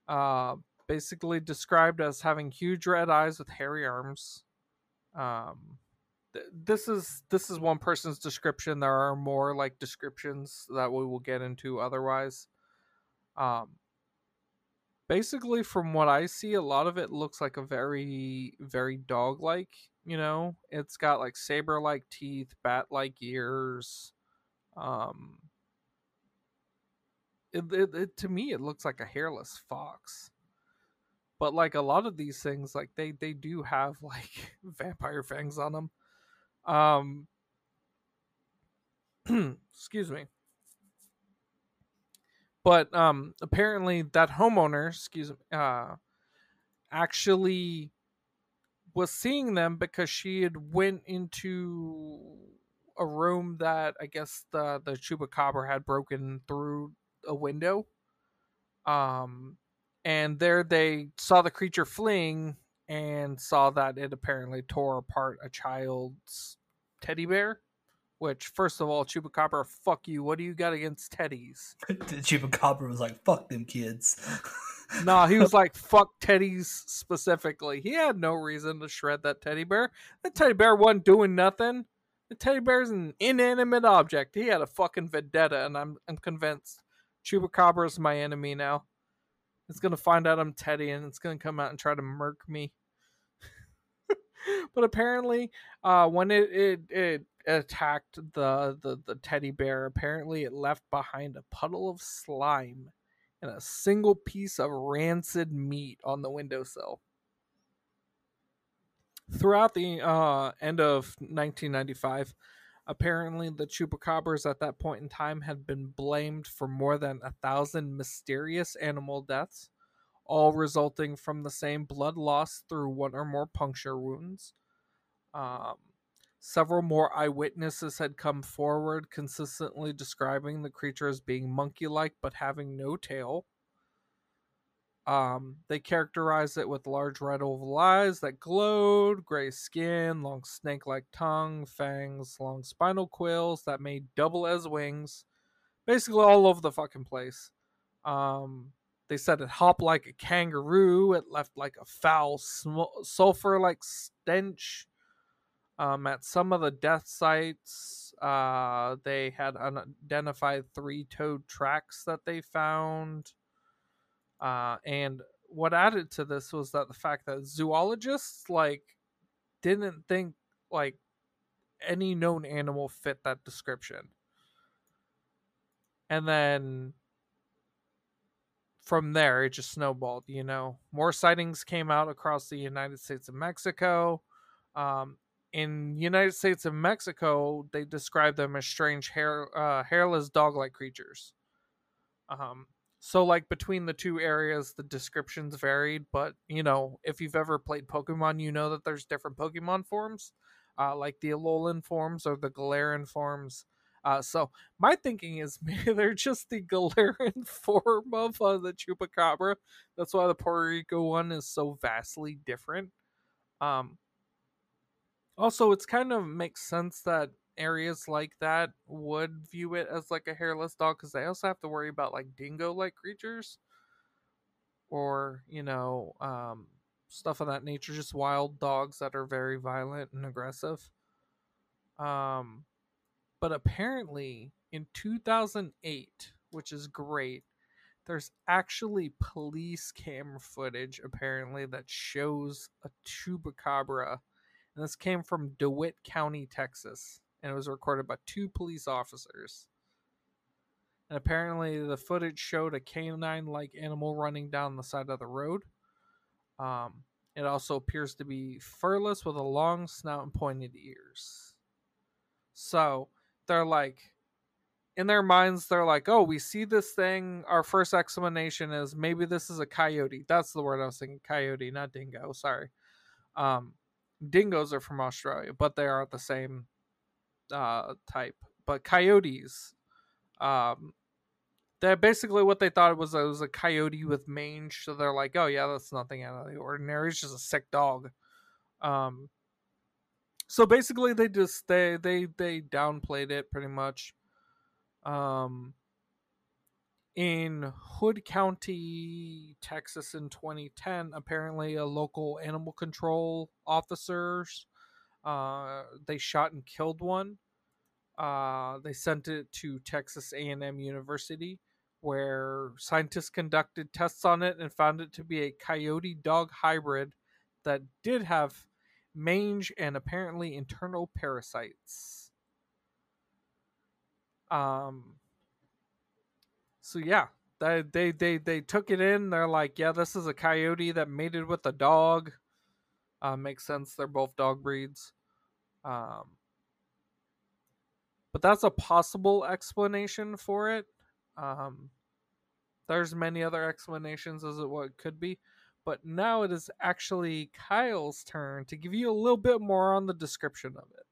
Uh, basically described as having huge red eyes with hairy arms. Um, th- this is this is one person's description. There are more like descriptions that we will get into otherwise. Um, basically, from what I see, a lot of it looks like a very very dog like you know it's got like saber like teeth bat like ears um it, it, it, to me it looks like a hairless fox. But like a lot of these things like they they do have like vampire fangs on them um excuse me. But um apparently that homeowner excuse me uh actually was seeing them because she had went into a room that I guess the the chupacabra had broken through a window. Um, and there they saw the creature fleeing and saw that it apparently tore apart a child's teddy bear. Which, first of all, chupacabra, fuck you. What do you got against teddies? the chupacabra was like, "Fuck them kids." nah, he was like, fuck teddies specifically. He had no reason to shred that teddy bear. That teddy bear wasn't doing nothing. The teddy bear's an inanimate object. He had a fucking vendetta, and I'm I'm convinced Chupacabra's my enemy now. It's gonna find out I'm Teddy, and it's gonna come out and try to murk me. but apparently, uh, when it, it it attacked the, the the teddy bear, apparently it left behind a puddle of slime and a single piece of rancid meat on the windowsill. Throughout the uh, end of 1995, apparently the chupacabras at that point in time had been blamed for more than a thousand mysterious animal deaths, all resulting from the same blood loss through one or more puncture wounds. Um, several more eyewitnesses had come forward, consistently describing the creature as being monkey like but having no tail. Um, they characterized it with large red oval eyes that glowed, gray skin, long snake like tongue, fangs, long spinal quills that made double as wings. Basically, all over the fucking place. Um, they said it hopped like a kangaroo, it left like a foul sm- sulfur like stench. Um, at some of the death sites, uh, they had unidentified three toed tracks that they found. Uh, and what added to this was that the fact that zoologists like didn't think like any known animal fit that description. And then from there it just snowballed, you know. More sightings came out across the United States and Mexico. Um, in United States and Mexico, they describe them as strange hair, uh, hairless dog-like creatures. Um, so like between the two areas, the descriptions varied, but you know, if you've ever played Pokemon, you know that there's different Pokemon forms, uh, like the Alolan forms or the Galarian forms. Uh, so my thinking is maybe they're just the Galarian form of uh, the Chupacabra. That's why the Puerto Rico one is so vastly different. Um, also, it's kind of makes sense that areas like that would view it as like a hairless dog because they also have to worry about like dingo like creatures or you know um, stuff of that nature just wild dogs that are very violent and aggressive. Um, but apparently in 2008 which is great there's actually police camera footage apparently that shows a chupacabra and this came from DeWitt County, Texas and it was recorded by two police officers. And apparently, the footage showed a canine like animal running down the side of the road. Um, it also appears to be furless with a long snout and pointed ears. So they're like, in their minds, they're like, oh, we see this thing. Our first explanation is maybe this is a coyote. That's the word I was thinking coyote, not dingo. Sorry. Um, dingoes are from Australia, but they aren't the same uh, type, but coyotes. Um, that basically what they thought was. It was a coyote with mange, so they're like, "Oh yeah, that's nothing out of the ordinary. It's just a sick dog." Um, so basically, they just they they they downplayed it pretty much. Um, in Hood County, Texas, in 2010, apparently a local animal control officers uh, they shot and killed one. Uh, they sent it to Texas A&M University, where scientists conducted tests on it and found it to be a coyote dog hybrid that did have mange and apparently internal parasites. Um. So yeah, they they they they took it in. They're like, yeah, this is a coyote that mated with a dog. Uh, makes sense. They're both dog breeds. Um, but that's a possible explanation for it. Um, there's many other explanations as to what it could be, but now it is actually Kyle's turn to give you a little bit more on the description of it.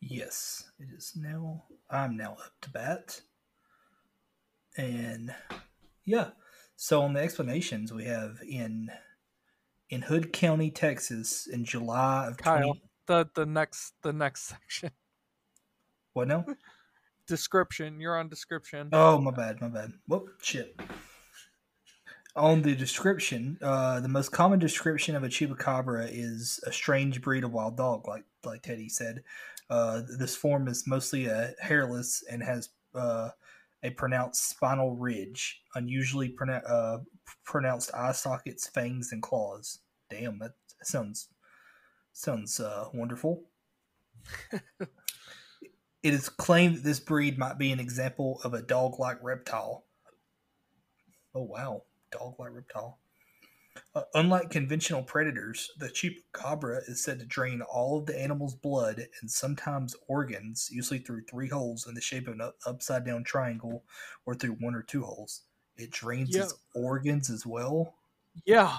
Yes, it is now. I'm now up to bat, and yeah. So on the explanations, we have in in Hood County, Texas, in July of Kyle, 20... the the next the next section. What now? description. You're on description. Oh, my bad, my bad. Whoop, shit. On the description, uh, the most common description of a chupacabra is a strange breed of wild dog, like like Teddy said. Uh, this form is mostly a uh, hairless and has uh, a pronounced spinal ridge, unusually pronou- uh, pronounced eye sockets, fangs, and claws. Damn, that sounds sounds uh, wonderful. it is claimed that this breed might be an example of a dog-like reptile. Oh wow, dog-like reptile. Uh, unlike conventional predators, the chupacabra is said to drain all of the animal's blood and sometimes organs, usually through three holes in the shape of an upside down triangle or through one or two holes. It drains Yeah. its organs as well. Yeah,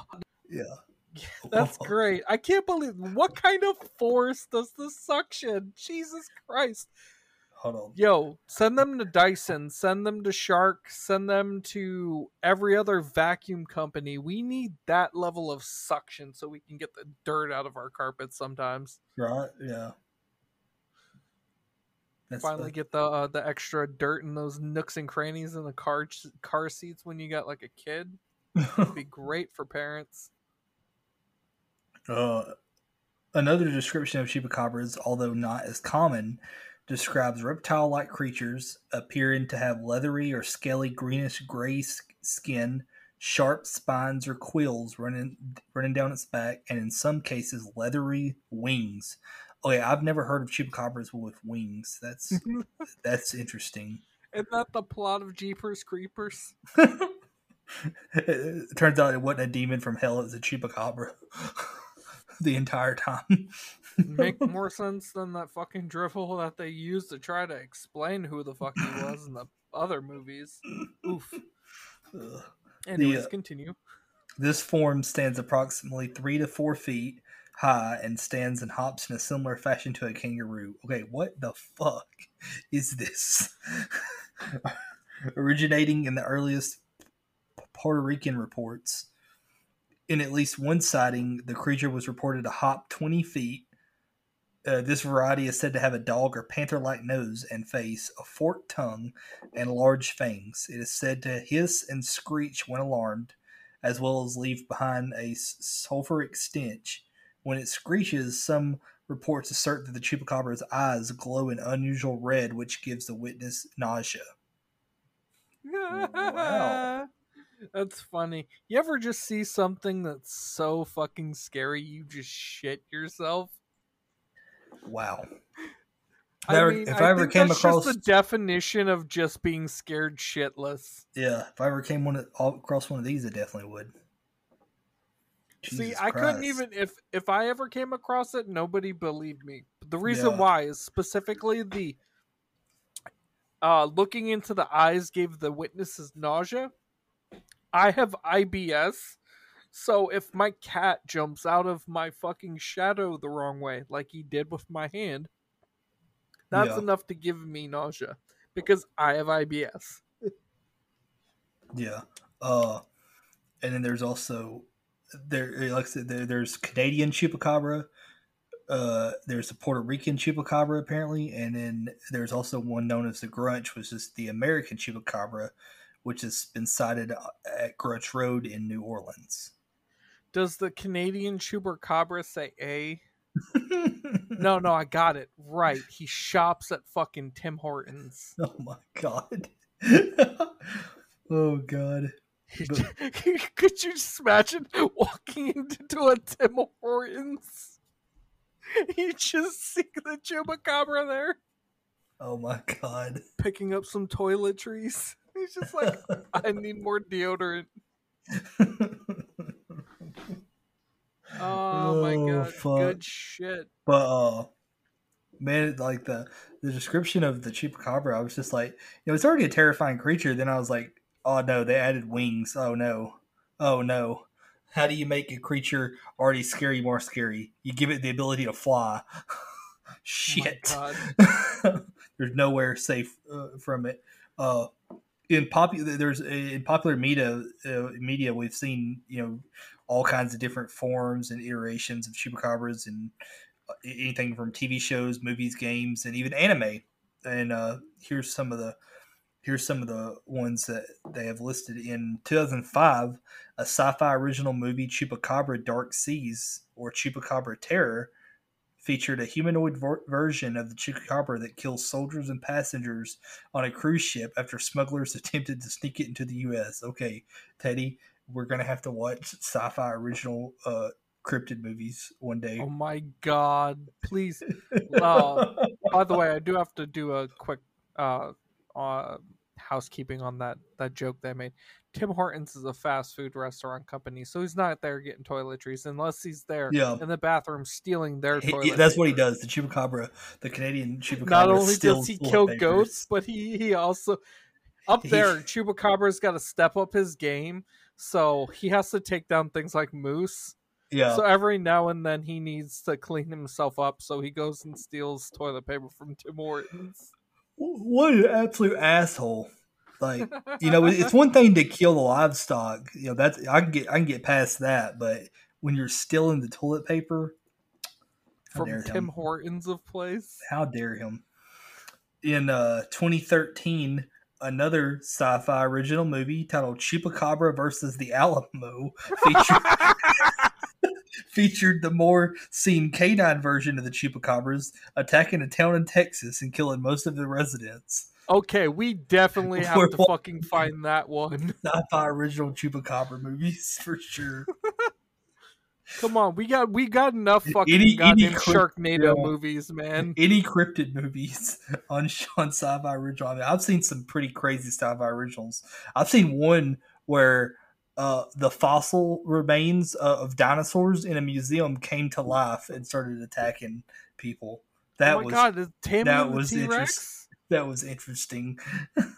Yeah. that's great. I can't believe what kind of force does this suction? Jesus Christ. Yo, send them to Dyson, send them to Shark, send them to every other vacuum company. We need that level of suction so we can get the dirt out of our carpets sometimes. Right? Yeah. That's Finally get the uh, the extra dirt in those nooks and crannies in the car car seats when you got like a kid. It'd be great for parents. Uh, another description of chupacabras, although not as common, describes reptile like creatures appearing to have leathery or scaly greenish gray skin, sharp spines or quills running running down its back, and in some cases, leathery wings. Oh, okay, I've never heard of chupacabras with wings. That's that's interesting. Isn't that the plot of Jeepers Creepers? it turns out it wasn't a demon from hell; it was a chupacabra the entire time. Make more sense than that fucking drivel that they used to try to explain who the fuck he was in the other movies. Oof. Ugh. Anyways, uh, continue. This form stands approximately three to four feet high and stands and hops in a similar fashion to a kangaroo. Okay, what the fuck is this? Originating in the earliest Puerto Rican reports, in at least one sighting, the creature was reported to hop 20 feet. Uh, this variety is said to have a dog or panther like nose and face, a forked tongue, and large fangs. It is said to hiss and screech when alarmed, as well as leave behind a sulfuric stench. When it screeches, some reports assert that the chupacabra's eyes glow an unusual red, which gives the witness nausea. wow. That's funny. You ever just see something that's so fucking scary you just shit yourself? Wow. If I I ever- mean, if I, I ever think came that's across- just the definition of just being scared shitless. Yeah, if I ever came one of, all- across one of these, I definitely would. See, Jesus I couldn't even if if I ever came across it, nobody believed me. The reason Yeah. why is specifically the uh looking into the eyes gave the witnesses nausea. I have IBS. So if my cat jumps out of my fucking shadow the wrong way, like he did with my hand, that's Yeah. enough to give me nausea because I have IBS. Yeah. Uh, and then there's also there, like I said, there, there's Canadian chupacabra. Uh, there's a Puerto Rican chupacabra apparently, and then there's also one known as the Grunch, which is the American chupacabra, which has been sighted at Grunch Road in New Orleans. Does the Canadian chupacabra say A? No, no, I got it right. He shops at fucking Tim Hortons. Oh my god. oh god. Could you just imagine walking into a Tim Hortons? You just see the chupacabra there Oh my god. picking up some toiletries. He's just like, I need more deodorant. Oh, my Oh, god, fuck. good shit. But uh man, like the the description of the chupacabra, I was just like, you know, it's already a terrifying creature. Then I was like, oh no, they added wings. Oh no, oh no. How do you make a creature already scary more scary? You give it the ability to fly. Shit. God. there's nowhere safe uh, from it. Uh, in popular, there's in popular media, uh, media we've seen you know all kinds of different forms and iterations of chupacabras and uh, anything from TV shows, movies, games, and even anime. And uh, here's some of the here's some of the ones that they have listed in 2005 a sci-fi original movie chupacabra dark seas or chupacabra terror featured a humanoid ver- version of the chupacabra that kills soldiers and passengers on a cruise ship after smugglers attempted to sneak it into the U.S. Okay, Teddy, we're gonna have to watch sci-fi original uh, cryptid movies one day. Oh my god! Please. Uh, by the way, I do have to do a quick uh, uh, housekeeping on that that joke that I made. Tim Hortons is a fast food restaurant company, so he's not there getting toiletries unless he's there Yeah. in the bathroom stealing their He- that's what he does. The chupacabra, the Canadian chupacabra. Not only does he kill papers. goats, but he he also up He- there. Chupacabra's got to step up his game, so he has to take down things like moose. Yeah, So every now and then he needs to clean himself up, so he goes and steals toilet paper from Tim Hortons. what an absolute asshole! Like you know, it's one thing to kill the livestock. You know, that's I can get I can get past that, but when you're stealing the toilet paper, From Tim him. Hortons of place. How dare him? In uh, 2013, another sci-fi original movie titled "Chupacabra versus the Alamo" featured featured the more seen canine version of the chupacabras attacking a town in Texas and killing most of the residents. Okay, we definitely have We're to fucking find that one. Sci-fi original chupacabra movies for sure. Come on, we got we got enough fucking Any- any goddamn Sharknado yeah. movies, man. Any cryptid movies on on sci-fi original? I mean, I've seen some pretty crazy sci-fi originals. I've seen one where uh, the fossil remains uh, of dinosaurs in a museum came to life and started attacking people. That oh was god, Tammy that and the was T Rex? interest- that was interesting.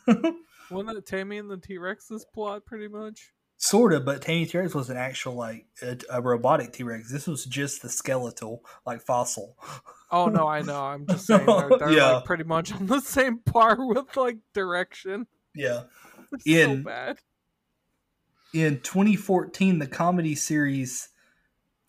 Wasn't it Tammy and the T Rex's plot pretty much? Sort of, but Tiny T Rex was an actual like a, a robotic T Rex. This was just the skeletal, like fossil. Oh no, I know. I'm just saying they're, they're Yeah. like pretty much on the same par with like direction. Yeah. It's In- so bad. In 2014, the comedy series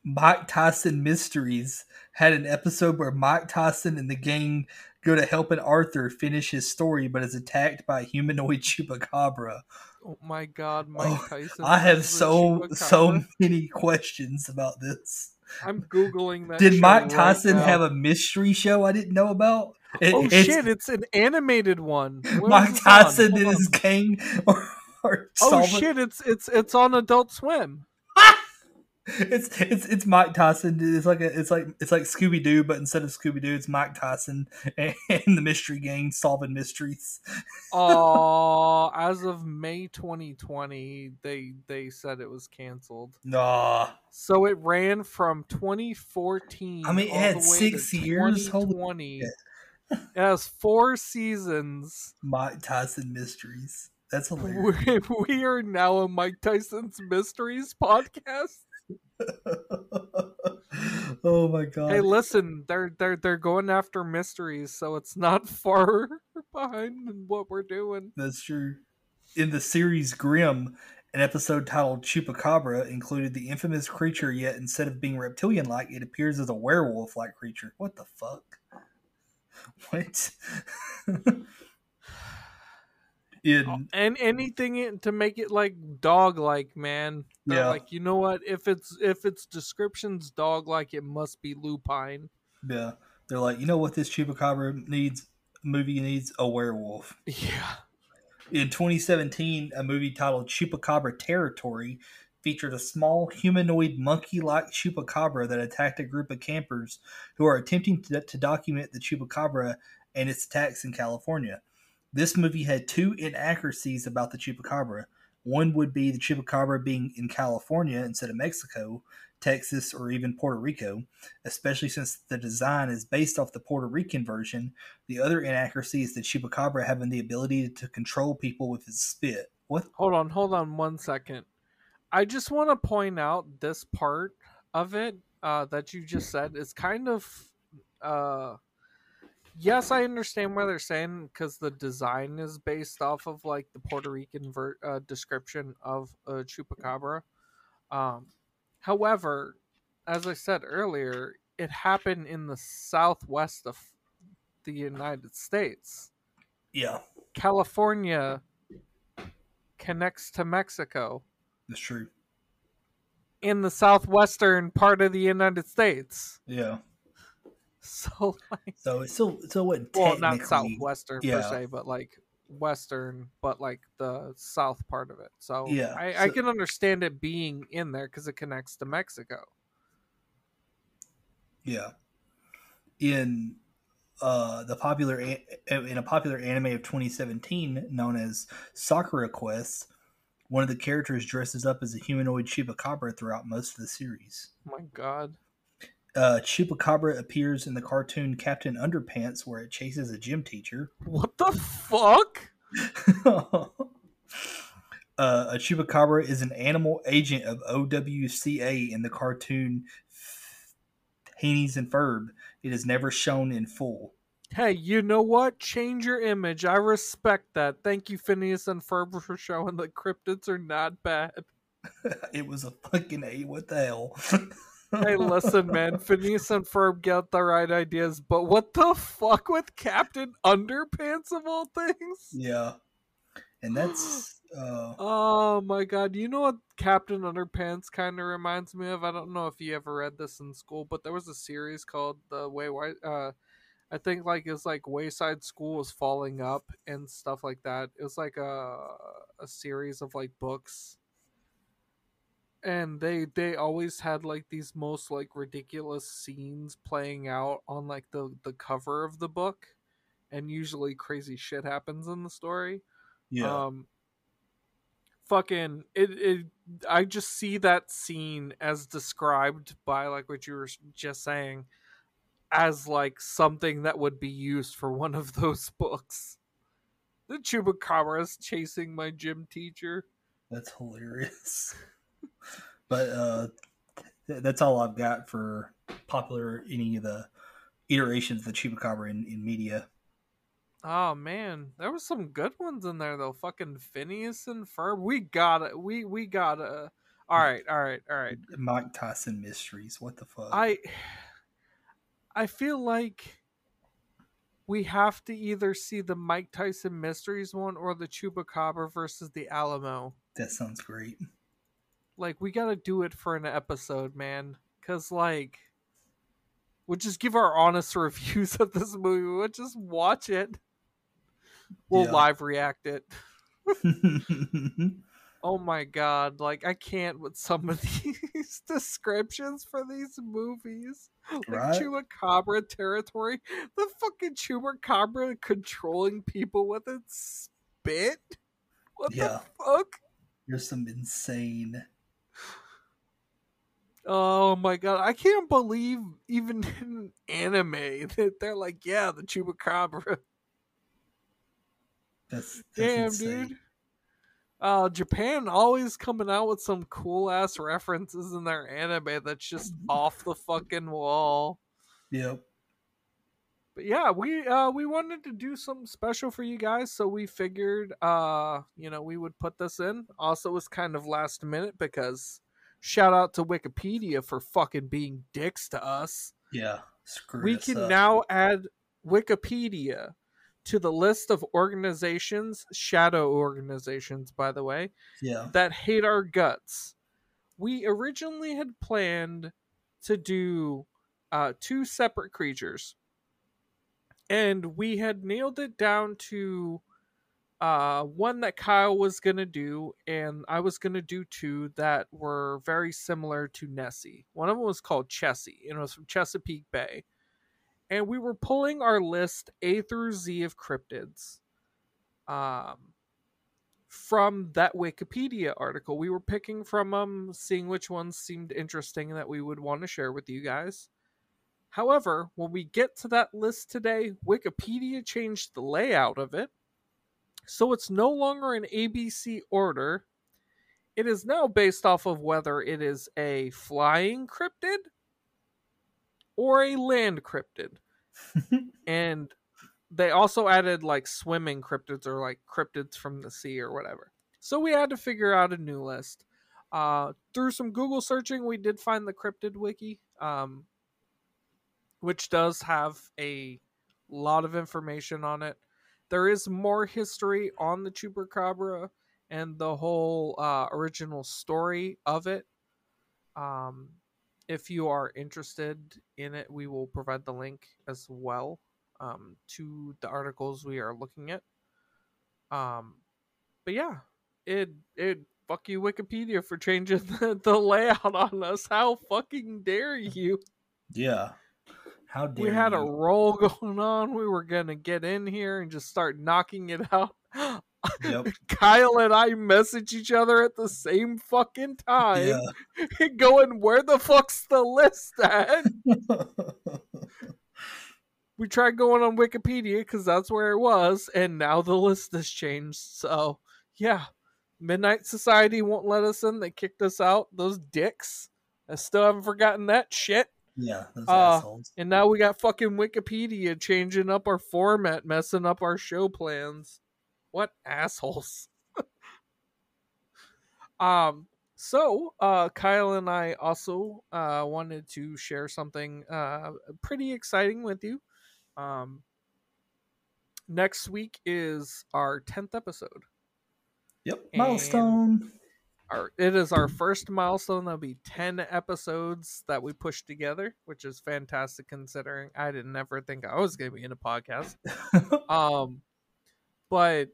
Mike Tyson Mysteries had an episode where Mike Tyson and the gang go to helping Arthur finish his story, but is attacked by a humanoid chupacabra. Oh my god, Mike Oh, Tyson. I have so so many questions about this. I'm googling that. Did Mike Tyson now. have a mystery show I didn't know about? It- Oh it's shit! It's an animated one. Where Mike is this on? Tyson and his gang Oh shit! It's it's it's on Adult Swim. It's it's it's Mike Tyson. It's like a it's like it's like Scooby Doo, but instead of Scooby Doo, it's Mike Tyson and, the mystery gang solving mysteries. Oh, as of May 2020, they they said it was canceled. Nah, So it ran from 2014. I mean, it had six years? Holy It has four seasons. Mike Tyson mysteries. That's hilarious. We, we are now a Mike Tyson's Mysteries podcast. oh my god! Hey, listen, they're they're they're going after mysteries, so it's not far behind in what we're doing. That's true. In the series Grimm, an episode titled Chupacabra included the infamous creature, yet instead of being reptilian like, it appears as a werewolf like creature. What the fuck? What? In and anything to make it like dog like man They're Yeah. like you know what if it's if its description's dog like it must be lupine yeah, they're like, you know what this Chupacabra needs? Movie needs a werewolf. yeah In 2017, a movie titled Chupacabra Territory featured a small humanoid monkey like chupacabra that attacked a group of campers who are attempting to, to document the chupacabra and its attacks in California. This movie had two inaccuracies about the chupacabra. One would be the chupacabra being in California instead of Mexico, Texas, or even Puerto Rico, especially since the design is based off the Puerto Rican version. The other inaccuracy is the chupacabra having the ability to control people with its spit. What? hold on hold on one second i just want to point out this part of it uh that you just said is kind of uh yes i understand what they're saying because the design is based off of like the puerto rican ver- uh, description of a chupacabra. Um however as i said earlier it happened in the southwest of the united states. Yeah, california connects to mexico. That's true. in the southwestern part of the united states. Yeah. So like, So it's still so what? well, not southwestern yeah. per se, but like western, but like the south part of it. So Yeah, I, I can understand it being in there because it connects to Mexico. Yeah. In uh, the popular in a popular anime of 2017 known as Sakura Quest, one of the characters dresses up as a humanoid chupacabra throughout most of the series. Oh my god. Uh, chupacabra appears in the cartoon Captain Underpants, where it chases a gym teacher. What the fuck? uh, a chupacabra is an animal agent of OWCA in the cartoon Phineas and Ferb. It is never shown in full. Hey, you know what? Change your image. I respect that. Thank you, Phineas and Ferb, for showing that cryptids are not bad. it was a fucking A. What the hell? Hey, listen, man. Phineas and Ferb get the right ideas, but what the fuck with Captain Underpants of all things? Yeah. And that's uh Oh my god. You know what Captain Underpants kind of reminds me of? I don't know if you ever read this in school, but there was a series called The Way White uh I think like it's like Wayside School was falling up and stuff like that. It was like a a series of like books. And they they always had like these most like ridiculous scenes playing out on like the the cover of the book and usually crazy shit happens in the story yeah. um fucking it, it i just see that scene as described by like what you were just saying as like something that would be used for one of those books the chupacabra is chasing my gym teacher That's hilarious. but uh th- that's all I've got for popular any of the iterations of the chupacabra in, in media. oh man there was some good ones in there though fucking phineas and ferb we got it. we we gotta all right all right all right Mike Tyson mysteries. What the fuck? I I feel like we have to either see the Mike Tyson Mysteries one or the Chupacabra versus the Alamo. that sounds great. Like we got to do it for an episode, man. Cuz like we'll just give our honest reviews of this movie. We'll just watch it. We'll Yeah. live react it. Oh my god, like I can't with some of these descriptions for these movies. Like Right? Chupacabra territory. The fucking Chupacabra controlling people with its spit? What Yeah. the fuck? There's some insane. Oh my god, I can't believe even in anime that they're like, yeah, the Chupacabra. That's, that's Damn, insane. dude. Uh, Japan always coming out with some cool ass references in their anime that's just off the fucking wall. Yep. But yeah, we uh we wanted to do something special for you guys, so we figured uh you know we would put this in. Also, it was kind of last minute because shout out to Wikipedia for fucking being dicks to us. Yeah. Screw we can up. now add Wikipedia to the list of organizations, shadow organizations, by the way, Yeah. that hate our guts. We originally had planned to do uh, two separate creatures, and we had nailed it down to uh, one that Kyle was gonna do, and I was gonna do two that were very similar to Nessie. One of them was called Chessie, and it was from Chesapeake Bay. And we were pulling our list A through Z of cryptids. Um, from that Wikipedia article. We were picking from them, seeing which ones seemed interesting that we would want to share with you guys. However, when we get to that list today, Wikipedia changed the layout of it. So it's no longer an ABC order. It is now based off of whether it is a flying cryptid or a land cryptid. and they also added like swimming cryptids or like cryptids from the sea or whatever. So we had to figure out a new list. Uh, through some Google searching, we did find the cryptid wiki, um, which does have a lot of information on it. There is more history on the chupacabra and the whole uh, original story of it. Um, if you are interested in it, we will provide the link as well um, to the articles we are looking at. Um, but yeah, it it fuck you Wikipedia for changing the, the layout on us. How fucking dare you? Yeah. How dare we had you? a roll going on. We were gonna get in here and just start knocking it out. Yep. Kyle and I message each other at the same fucking time, Yeah. going, "Where the fuck's the list at?" we tried going on Wikipedia because that's where it was, and now the list has changed. So yeah, Midnight Society won't let us in. They kicked us out. Those dicks. I still haven't forgotten that shit. Yeah, those Uh, assholes. And now we got fucking Wikipedia changing up our format, messing up our show plans. What assholes. um so uh Kyle and I also uh wanted to share something uh pretty exciting with you. Um next week is our 10th episode. Yep. Milestone. Our it is our first milestone. That'll be 10 episodes that we pushed together, which is fantastic considering I didn't never think I was going to be in a podcast. um but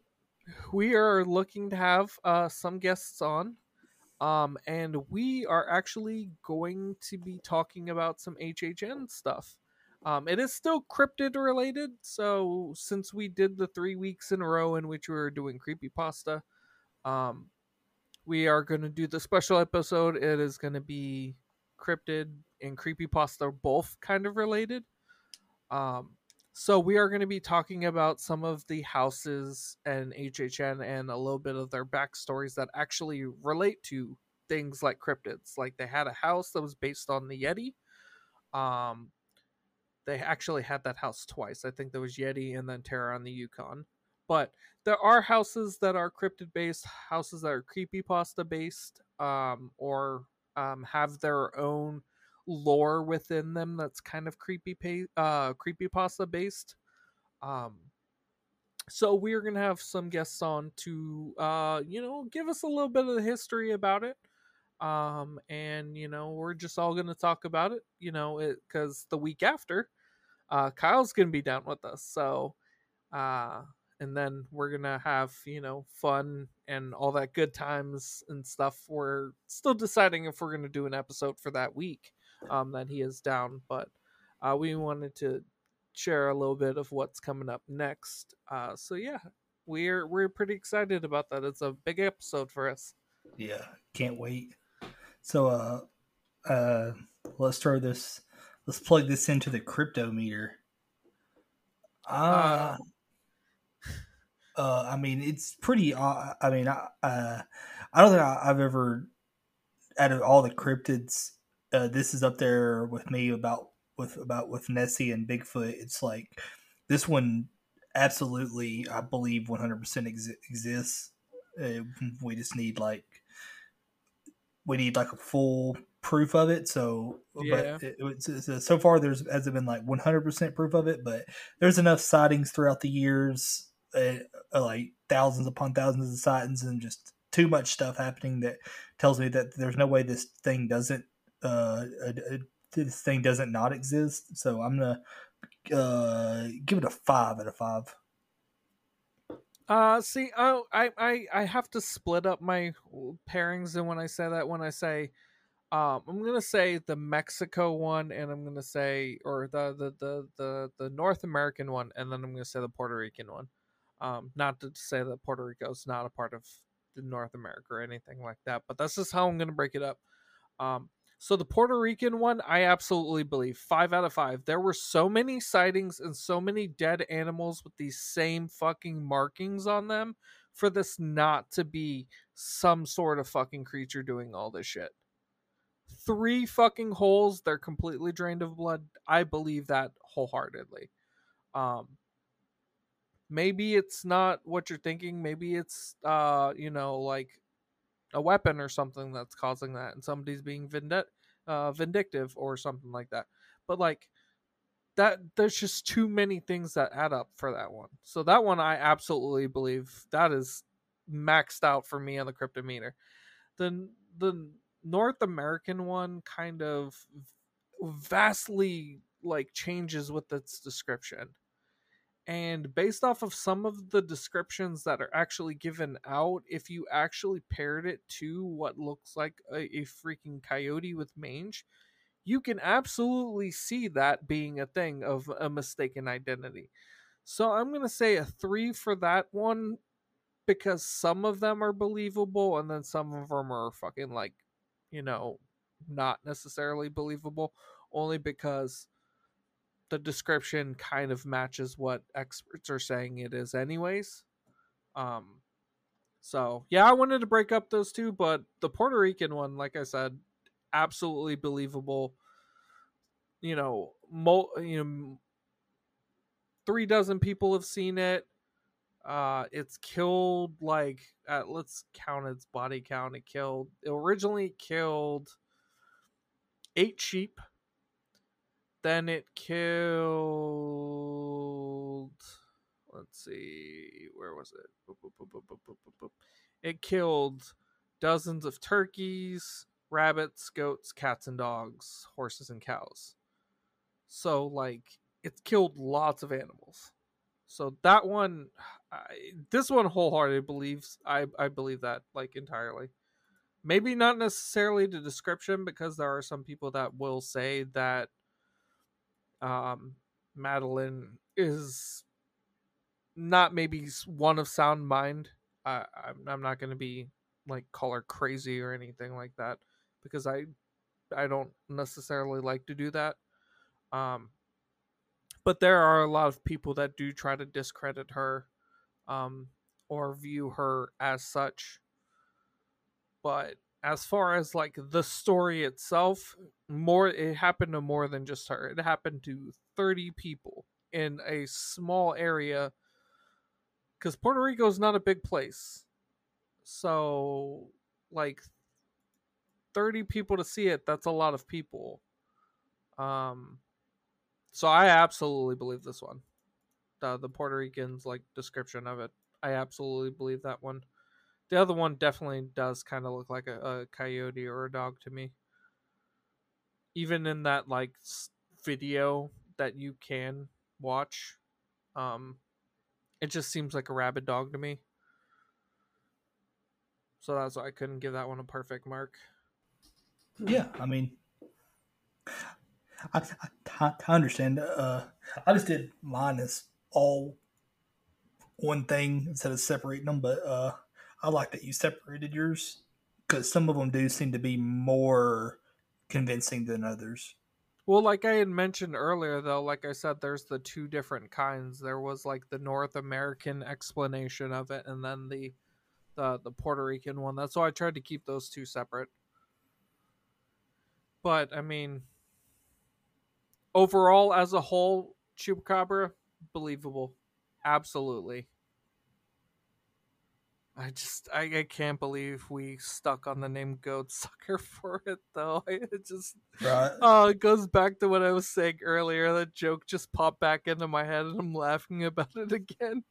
we are looking to have uh some guests on um and we are actually going to be talking about some hhn stuff um it is still cryptid related so since we did the three weeks in a row in which we were doing creepypasta um we are going to do the special episode it is going to be cryptid and creepypasta both kind of related um so we are going to be talking about some of the houses and HHN and a little bit of their backstories that actually relate to things like cryptids. Like they had a house that was based on the Yeti. Um, they actually had that house twice. I think there was Yeti and then Terror on the Yukon. But there are houses that are cryptid based, houses that are creepypasta based, um, or um, have their own lore within them that's kind of creepy pa- uh creepypasta based. Um so we're gonna have some guests on to uh you know give us a little bit of the history about it um and you know we're just all gonna talk about it you know because the week after uh kyle's gonna be down with us so uh and then we're gonna have you know fun and all that good times and stuff we're still deciding if we're gonna do an episode for that week um, that he is down. But uh, we wanted to share a little bit of what's coming up next. Uh, so yeah, we're we're pretty excited about that. It's a big episode for us. Yeah, can't wait. So, uh, uh, let's throw this. Let's plug this into the crypto meter. Uh, uh, I mean, it's pretty. Uh, I mean, I, uh, I don't think I, I've ever, out of all the cryptids, uh, this is up there with me about with about with Nessie and Bigfoot. It's like this one absolutely, I believe, one hundred percent exists. Uh, we just need like we need like a full proof of it. So, Yeah. but it, it's, it's, so far there's hasn't been like 100% proof of it, but there's enough sightings throughout the years, uh, uh, like thousands upon thousands of sightings, and just too much stuff happening that tells me that there's no way this thing doesn't uh, uh, uh, this thing doesn't not exist. So I'm gonna uh, give it a five out of five. Uh, see, oh, I, I, I have to split up my pairings, and when I say that, when I say, um, I'm gonna say the Mexico one, and I'm gonna say, or the the the the, the North American one, and then I'm gonna say the Puerto Rican one. Um, not to say that Puerto Rico is not a part of North America or anything like that, but that's just how I'm gonna break it up. Um, so the Puerto Rican one, I absolutely believe five out of five. There were so many sightings and so many dead animals with these same fucking markings on them for this not to be some sort of fucking creature doing all this shit. Three fucking holes, they're completely drained of blood. I believe that wholeheartedly. Um maybe it's not what you're thinking. Maybe it's uh, you know, like a weapon or something that's causing that and somebody's being vindic- uh, vindictive or something like that but like that there's just too many things that add up for that one so that one i absolutely believe that is maxed out for me on the cryptometer then the North American one kind of vastly like changes with its description. And based off of some of the descriptions that are actually given out, if you actually paired it to what looks like a, a freaking coyote with mange, you can absolutely see that being a thing of a mistaken identity. So I'm going to say a three for that one because some of them are believable and then some of them are fucking like, you know, not necessarily believable only because the description kind of matches what experts are saying it is anyways. Um so, yeah, I wanted to break up those two, but the Puerto Rican one, like I said, absolutely believable. You know, mo- you know, three dozen people have seen it. Uh, it's killed like uh, let's count its body count. It killed it originally killed eight sheep. Then it killed. Let's see, where was it? It killed dozens of turkeys, rabbits, goats, cats, and dogs, horses, and cows. So, like, it's killed lots of animals. So that one, I, this one wholeheartedly believes. I I believe that like entirely. Maybe not necessarily the description because there are some people that will say that um, Madeline is not maybe one of sound mind. I, I'm I'm not going to be like call her crazy or anything like that because I I don't necessarily like to do that. Um, but there are a lot of people that do try to discredit her um, or view her as such. But as far as like the story itself, more it happened to more than just her. It happened to 30 people in a small area cuz Puerto Rico is not a big place. So like 30 people to see it, that's a lot of people. Um so I absolutely believe this one. The the Puerto Ricans like description of it. I absolutely believe that one. The other one definitely does kind of look like a, a, coyote or a dog to me. Even in that like video that you can watch, um, it just seems like a rabid dog to me. So that's why I couldn't give that one a perfect mark. Yeah, I mean, I, I, I understand. Uh, I just did mine as all one thing instead of separating them, but uh, I like that you separated yours because some of them do seem to be more convincing than others. Well, like I had mentioned earlier, though, like I said, there's the two different kinds. There was like the North American explanation of it, and then the the the Puerto Rican one. That's why I tried to keep those two separate. But I mean, overall, as a whole, Chupacabra, believable, absolutely. I just I, I can't believe we stuck on the name Goat Sucker for it though. It just right. oh it goes back to what I was saying earlier. That joke just popped back into my head and I'm laughing about it again.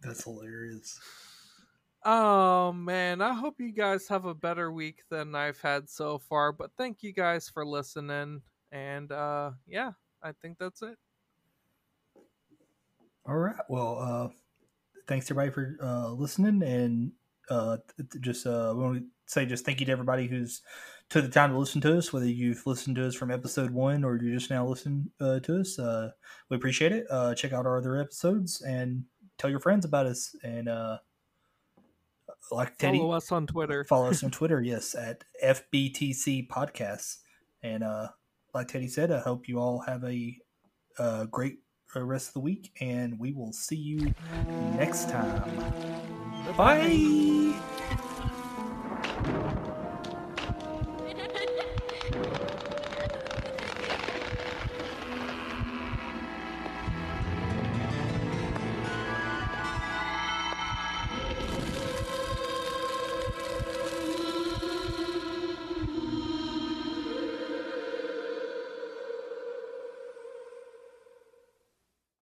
That's hilarious. Oh man, I hope you guys have a better week than I've had so far. But thank you guys for listening. And uh yeah, I think that's it. All right. Well, uh thanks everybody for uh, listening. And uh, just uh, want to say just thank you to everybody who's took the time to listen to us whether you've listened to us from episode one or you're just now listening uh, to us uh, we appreciate it. Uh, check out our other episodes and tell your friends about us. And uh, like Teddy follow us on Twitter. Follow us on Twitter yes at FBTC podcasts. And uh, like Teddy said I hope you all have a, a great rest of the week, and we will see you next time. Bye.